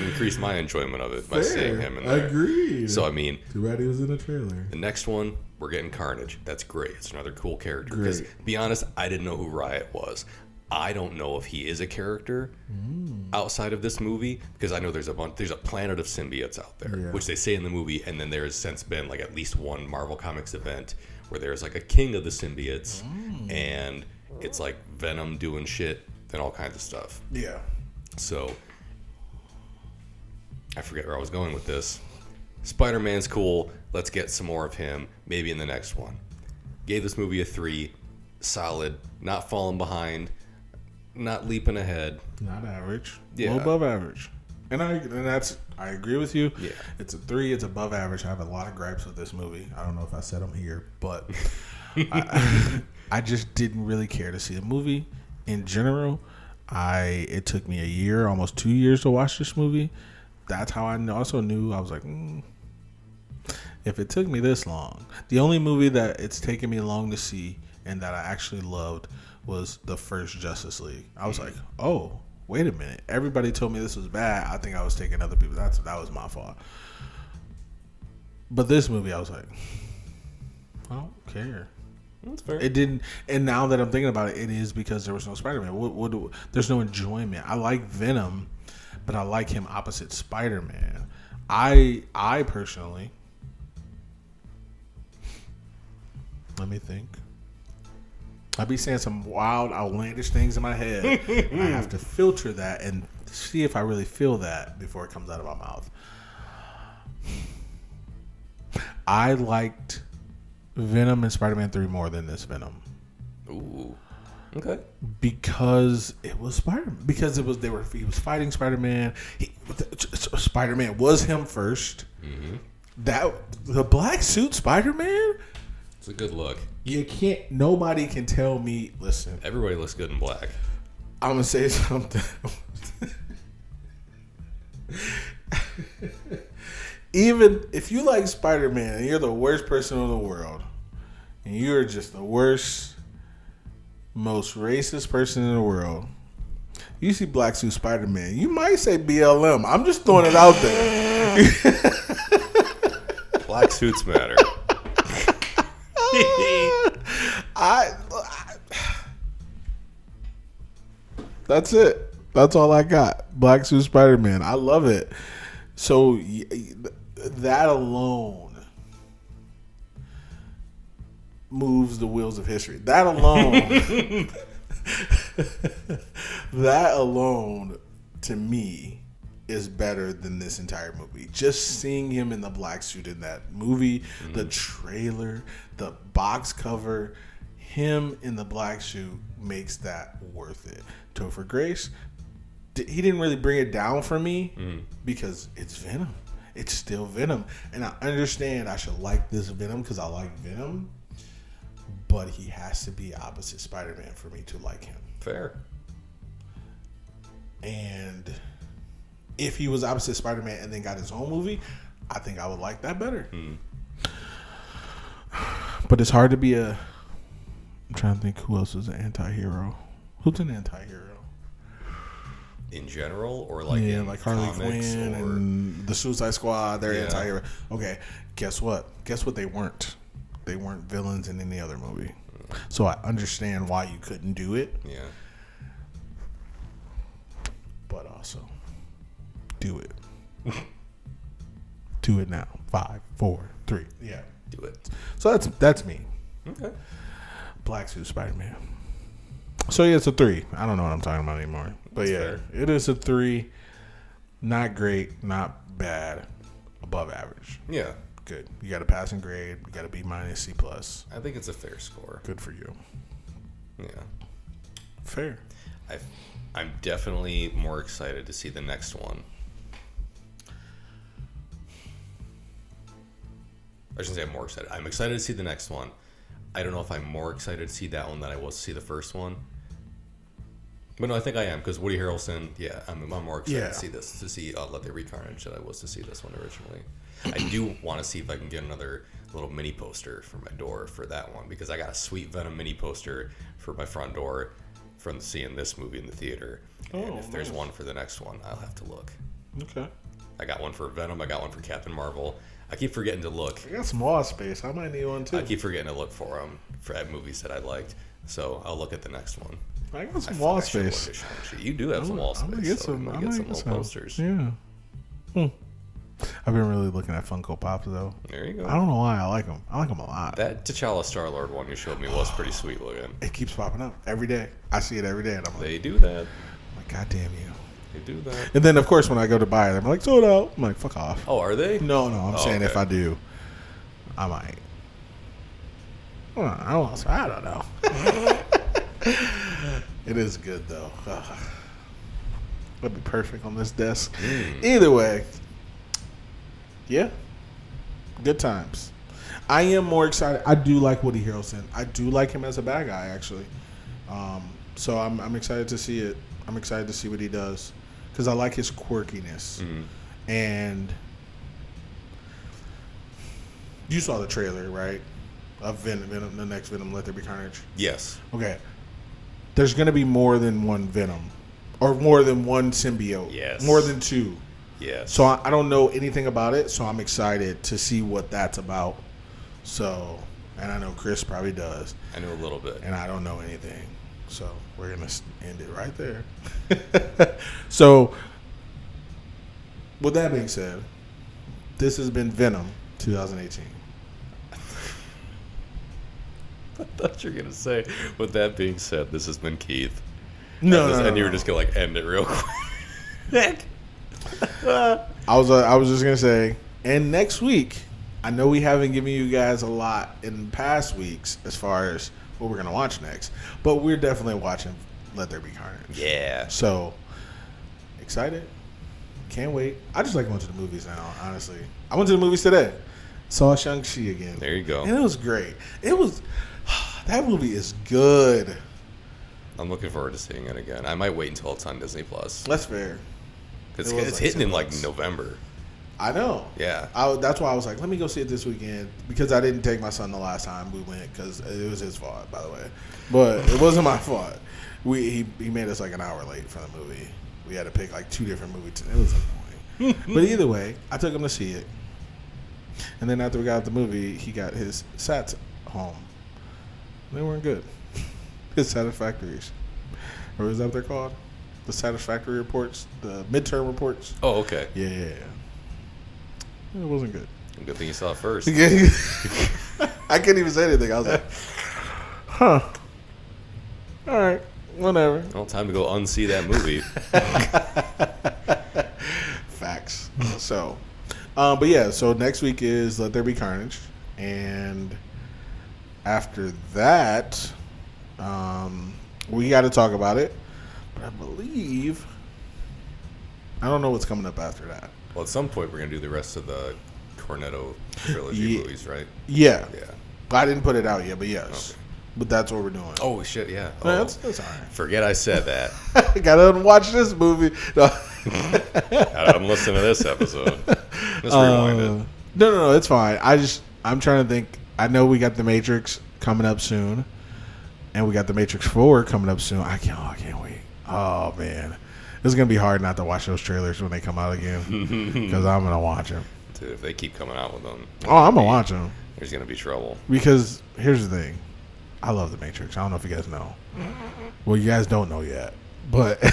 increased my enjoyment of it by seeing him in there. Agreed. So I mean, Too bad he was in the trailer. The next one, we're getting Carnage. That's great. It's another cool character. Because, be honest, I didn't know who Riot was. I don't know if he is a character Mm. outside of this movie because I know there's a bunch, there's a planet of symbiotes out there, Yeah. which they say in the movie, and then there has since been like at least one Marvel Comics event where there's like a king of the symbiotes, Mm. and it's like Venom doing shit and all kinds of stuff. Yeah. So I forget where I was going with this. Spider Man's cool. Let's get some more of him. Maybe in the next one. Gave this movie a three. Solid. Not falling behind. Not leaping ahead. Not average. Yeah. Low above average. And I and that's I agree with you. Yeah. It's a three. It's above average. I have a lot of gripes with this movie. I don't know if I said them here, but I, I just didn't really care to see the movie in general. I it took me a year, almost two years to watch this movie. That's how I also knew I was like, mm, if it took me this long, the only movie that it's taken me long to see and that I actually loved was the first Justice League. I was like, oh, wait a minute. Everybody told me this was bad. I think I was taking other people. That's that was my fault. But this movie, I was like, I don't care. That's fair. It didn't, and now that I'm thinking about it, it is because there was no Spider-Man. What, what, there's no enjoyment. I like Venom, but I like him opposite Spider-Man. I, I personally, let me think. I'd be saying some wild, outlandish things in my head. I have to filter that and see if I really feel that before it comes out of my mouth. I liked Venom and Spider-Man 3 more than this Venom Ooh. Okay. because it was Spider because it was they were he was fighting Spider-Man. Spider-Man was him 1st mm-hmm. That the black suit Spider-Man, It's a good look. you can't nobody can tell me, listen, Everybody looks good in black. I'm going to say something. Even if you like Spider-Man and you're the worst person in the world and you're just the worst most racist person in the world. You see Black Suit Spider Man, you might say BLM. I'm just throwing it out there. Black suits matter. I, I That's it. That's all I got. Black Suit Spider Man. I love it. So that alone moves the wheels of history. That alone, that alone, to me, is better than this entire movie. Just seeing him in the black suit in that movie, mm-hmm. the trailer, the box cover, him in the black suit makes that worth it. Topher Grace, he didn't really bring it down for me mm. because it's Venom. It's still Venom, and I understand I should like this Venom because I like Venom, but he has to be opposite Spider Man for me to like him. Fair. And if he was opposite Spider Man and then got his own movie, I think I would like that better. Mm. But it's hard to be a. I'm trying to think who else is an anti-hero. Who's an anti-hero? In general, or like yeah, like Harley Quinn or... and the Suicide Squad. They're yeah. anti-hero. Okay, guess what? Guess what? They weren't. They weren't villains in any other movie. So I understand why you couldn't do it. Yeah. But also, do it. do it now. Five, four, three. Yeah. Do it. So that's that's me. Okay. Black Suit Spider Man. So yeah, it's a three. I don't know what I'm talking about anymore. But That's yeah, fair. it is a three. Not great, not bad, above average. Yeah. Good. You got a passing grade. You got a B minus, C plus. I think it's a fair score. Good for you. Yeah. Fair. i I'm definitely more excited to see the next one. I shouldn't say I'm more excited. I'm excited to see the next one. I don't know if I'm more excited to see that one than I was to see the first one. But no, I think I am because Woody Harrelson. Yeah, I'm, I'm more excited yeah. to see this to see uh, Let There Be Carnage than I was to see this one originally. I do want to see if I can get another little mini poster for my door for that one because I got a sweet Venom mini poster for my front door from seeing this movie in the theater. Oh, and if nice. there's one for the next one, I'll have to look. Okay. I got one for Venom. I got one for Captain Marvel. I keep forgetting to look. I got some wall space. I might need one too. I keep forgetting to look for them for at movies that I liked. So I'll look at the next one. I got some I wall space. You do have I'm, some wall space. I'm gonna get so some. I'm get some little posters. Yeah. Hmm. I've been really looking at Funko Pops though. There you go. I don't know why I like them. I like them a lot. That T'Challa Star Lord one you showed me was pretty sweet looking. It keeps popping up every day. I see it every day, and I'm like, they do that. I'm like, God damn you. They do that. And then of course when I go to buy it, I'm like, sold out. I'm like, fuck off. Oh, are they? No, no. I'm oh, saying okay. if I do, I might. I don't, know. I don't know. it is good though. Uh, would be perfect on this desk. Mm. Either way, yeah, good times. I am more excited. I do like Woody Harrelson. I do like him as a bad guy, actually. Um, so I'm, I'm excited to see it. I'm excited to see what he does because I like his quirkiness. Mm. And you saw the trailer, right? Of Venom, Venom, the next Venom, Let There Be Carnage. Yes. Okay there's going to be more than one Venom, or more than one symbiote. Yes. More than two. Yes. So I, I don't know anything about it, so I'm excited to see what that's about. So, and I know Chris probably does. I know a little bit, and I don't know anything. So we're gonna end it right there. so, with that being said, this has been Venom 2018. I thought you were gonna say. With that being said, this has been Keith. No, and, this, no, and you were just gonna like end it real quick. I was uh, I was just gonna say, and next week, I know we haven't given you guys a lot in past weeks as far as what we're gonna watch next, but we're definitely watching Let There Be Carnage. Yeah. So excited. Can't wait. I just like going to the movies now, honestly. I went to the movies today. Saw Shang-Chi again. There you go. And it was great. It was that movie is good. I'm looking forward to seeing it again. I might wait until it's on Disney Plus. That's fair. Because it it's like hitting in like November. I know. Yeah. I, that's why I was like, let me go see it this weekend because I didn't take my son the last time we went because it was his fault, by the way. But it wasn't my fault. We he, he made us like an hour late for the movie. We had to pick like two different movies. It was annoying. but either way, I took him to see it. And then after we got out the movie, he got his sats home. They weren't good. His satisfactories. Or is that what they're called? The satisfactory reports? The midterm reports? Oh, okay. Yeah, yeah, yeah. It wasn't good. Good thing you saw it first. I couldn't even say anything. I was like, huh. All right, whatever. Well, time to go unsee that movie. Facts. so, um, but yeah, so next week is Let There Be Carnage, and after that, um, we got to talk about it. But I believe I don't know what's coming up after that. well, at some point, we're gonna do the rest of the Cornetto trilogy Ye- movies, right? Yeah, Yeah. I didn't put it out yet, but yes, but that's what we're doing. Oh shit! Yeah. Oh, that's, that's all right. forget I said that. Gotta watch this movie. No. I'm listening to this episode. Rewind Uh, it. no, no, no, it's fine. I just I'm trying to think. I know we got the Matrix coming up soon, and we got the Matrix Four coming up soon. I can't. Oh, I can't wait. Oh man, it's gonna be hard not to watch those trailers when they come out again because I'm gonna watch them. Dude, if they keep coming out with them, Oh, I'm gonna watch them there's gonna be trouble. because here's the thing. I love the Matrix. I don't know if you guys know. Well, you guys don't know yet, but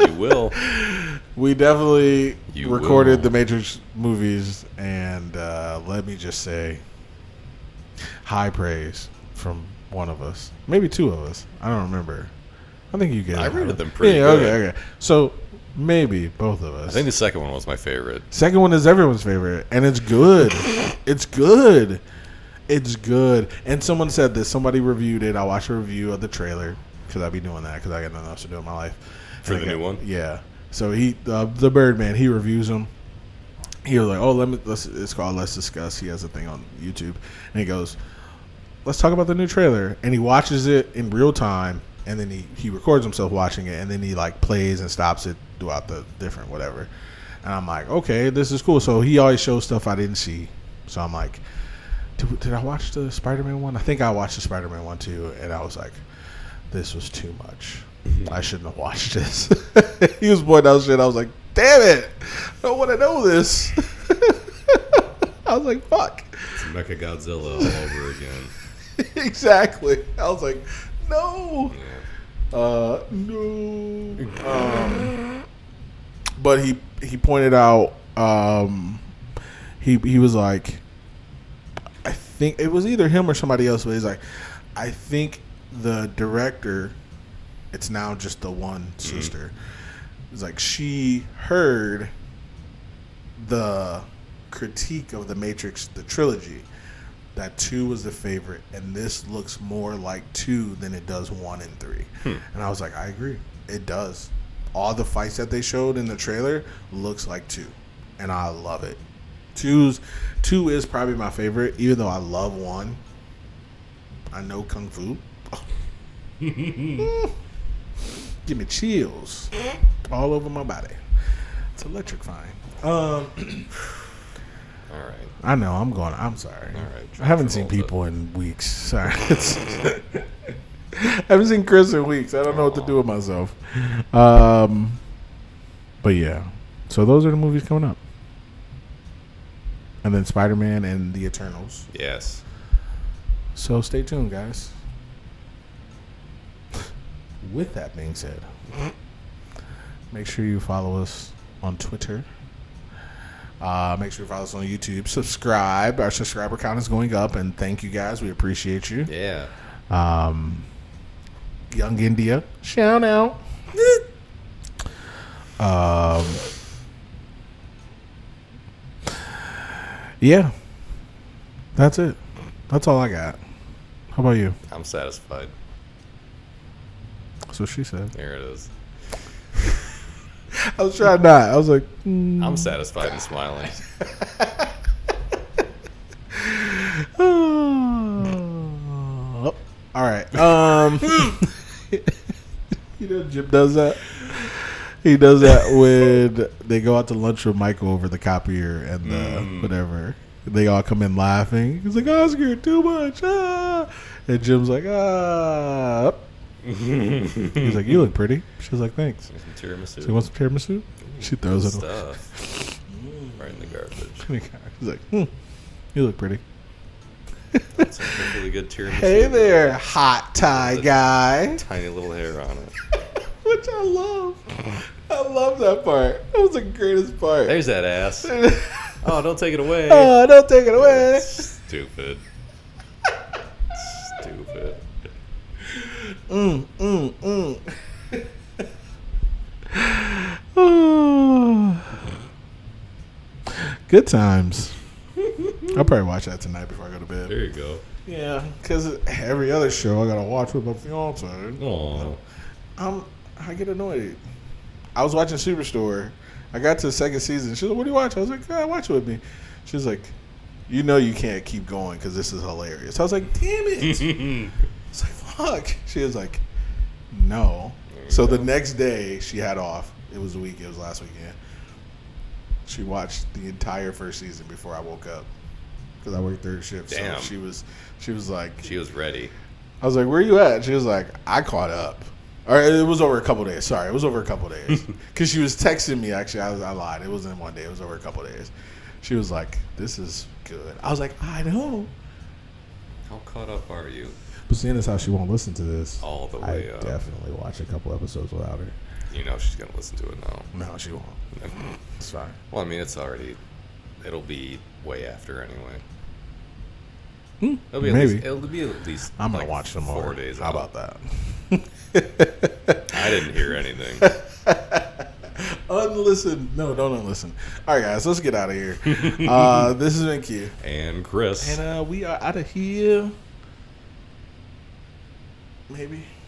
You will. we definitely You recorded will. the Matrix movies, and uh, let me just say, high praise from one of us, maybe two of us. I don't remember. I think you guys. I rated them pretty Yeah, good. okay, okay. So maybe both of us. I think the second one was my favorite. Second one is everyone's favorite, and it's good. it's good. It's good. And someone said this. Somebody reviewed it. I watched a review of the trailer because I'd be doing that because I got nothing else to do in my life. For And the I new one? Yeah. So he, uh, the Birdman, he reviews them. He was like, "Oh, let me. Let's. It's called Let's Discuss." He has a thing on YouTube, and he goes, "Let's talk about the new trailer." And he watches it in real time, and then he he records himself watching it, and then he like plays and stops it throughout the different whatever. And I'm like, okay, this is cool. So he always shows stuff I didn't see. So I'm like, did, did I watch the Spider-Man one? I think I watched the Spider-Man one too, and I was like, this was too much. Mm-hmm. I shouldn't have watched this. he was pointing out shit. I was like, damn it, I don't want to know this. I was like, fuck. It's Mecha Godzilla all over again. exactly. I was like, no. Uh, no. Um, but he he pointed out um, he he was like, I think it was either him or somebody else. But he's like, I think the director, it's now just the one sister. It's like she heard the critique of the Matrix, the trilogy, that two was the favorite, and this looks more like two than it does one and three. And I was like, I agree, it does. All the fights that they showed in the trailer looks like two, and I love it. Two's two is probably my favorite, even though I love one. I know kung fu. Mm. Give me chills all over my body. It's electrifying. Um, All right. I know. I'm going. I'm sorry. All right, I haven't seen people in weeks. Sorry. I haven't seen Chris in weeks. I don't know what to do with myself. Um, but yeah. So those are the movies coming up. And then Spider Man and the Eternals. Yes. So stay tuned, guys. With that being said, make sure you follow us on Twitter. Uh, make sure you follow us on YouTube. Subscribe. Our subscriber count is going up, and thank you guys. We appreciate you. Yeah. Um, Young India, shout out. um, yeah, that's it. That's all I got. How about you? I'm satisfied. That's what she said. There it is. I was trying not. I was like, mm. I'm satisfied and smiling. Oh, all right. Um, you know, Jim does that. He does that when they go out to lunch with Michael over the copier and the whatever. They all come in laughing. He's like, Oscar, too much. Ah. And Jim's like, ah. He's like, you look pretty. She's like, thanks. Some tiramisu. So you want some tiramisu? She throws it. stuff. right in the garbage. He's like, hmm, you look pretty. That's a really good tiramisu. Hey there, hot tie guy. Tiny little hair on it. Which I love. I love that part. That was the greatest part. There's that ass. Oh, don't take it away. oh, don't take it away. Stupid. Mm, mm, mm. Good times. I'll probably watch that tonight before I go to bed. There you go. Yeah, because every other show I gotta watch with my fiance. Oh, Um, I get annoyed. I was watching Superstore. I got to the second season. She was like, "What do you watch?" I was like, "Yeah, watch it with me." She was like, "You know you can't keep going because this is hilarious." I was like, "Damn it!" It's like, "Fuck." She was like, "No." So the next day she had off. It was a week. It was last weekend. She watched the entire first season before I woke up because I worked third shift. Damn. So she was, she was like, She was ready. I was like, "Where are you at?" She was like, "I caught up." Or it was over a couple days. Sorry, it was over a couple days because she was texting me. Actually, I, was, I lied. It wasn't one day. It was over a couple days. She was like, "This is good." I was like, "I know." How caught up are you? But seeing as how she won't listen to this, All the I way up. definitely watch a couple episodes without her. You know she's gonna listen to it now. No, she won't. It's fine. Well, I mean, it's already. It'll be way after anyway. Hmm, It'll be at maybe. least, it'll be at least. I'm gonna like watch some four more. days. How out. about that? I didn't hear anything. Unlisten. No, don't unlisten. All right, guys, let's get out of here. uh, this has been Q, and Chris. and uh, we are out of here. Maybe.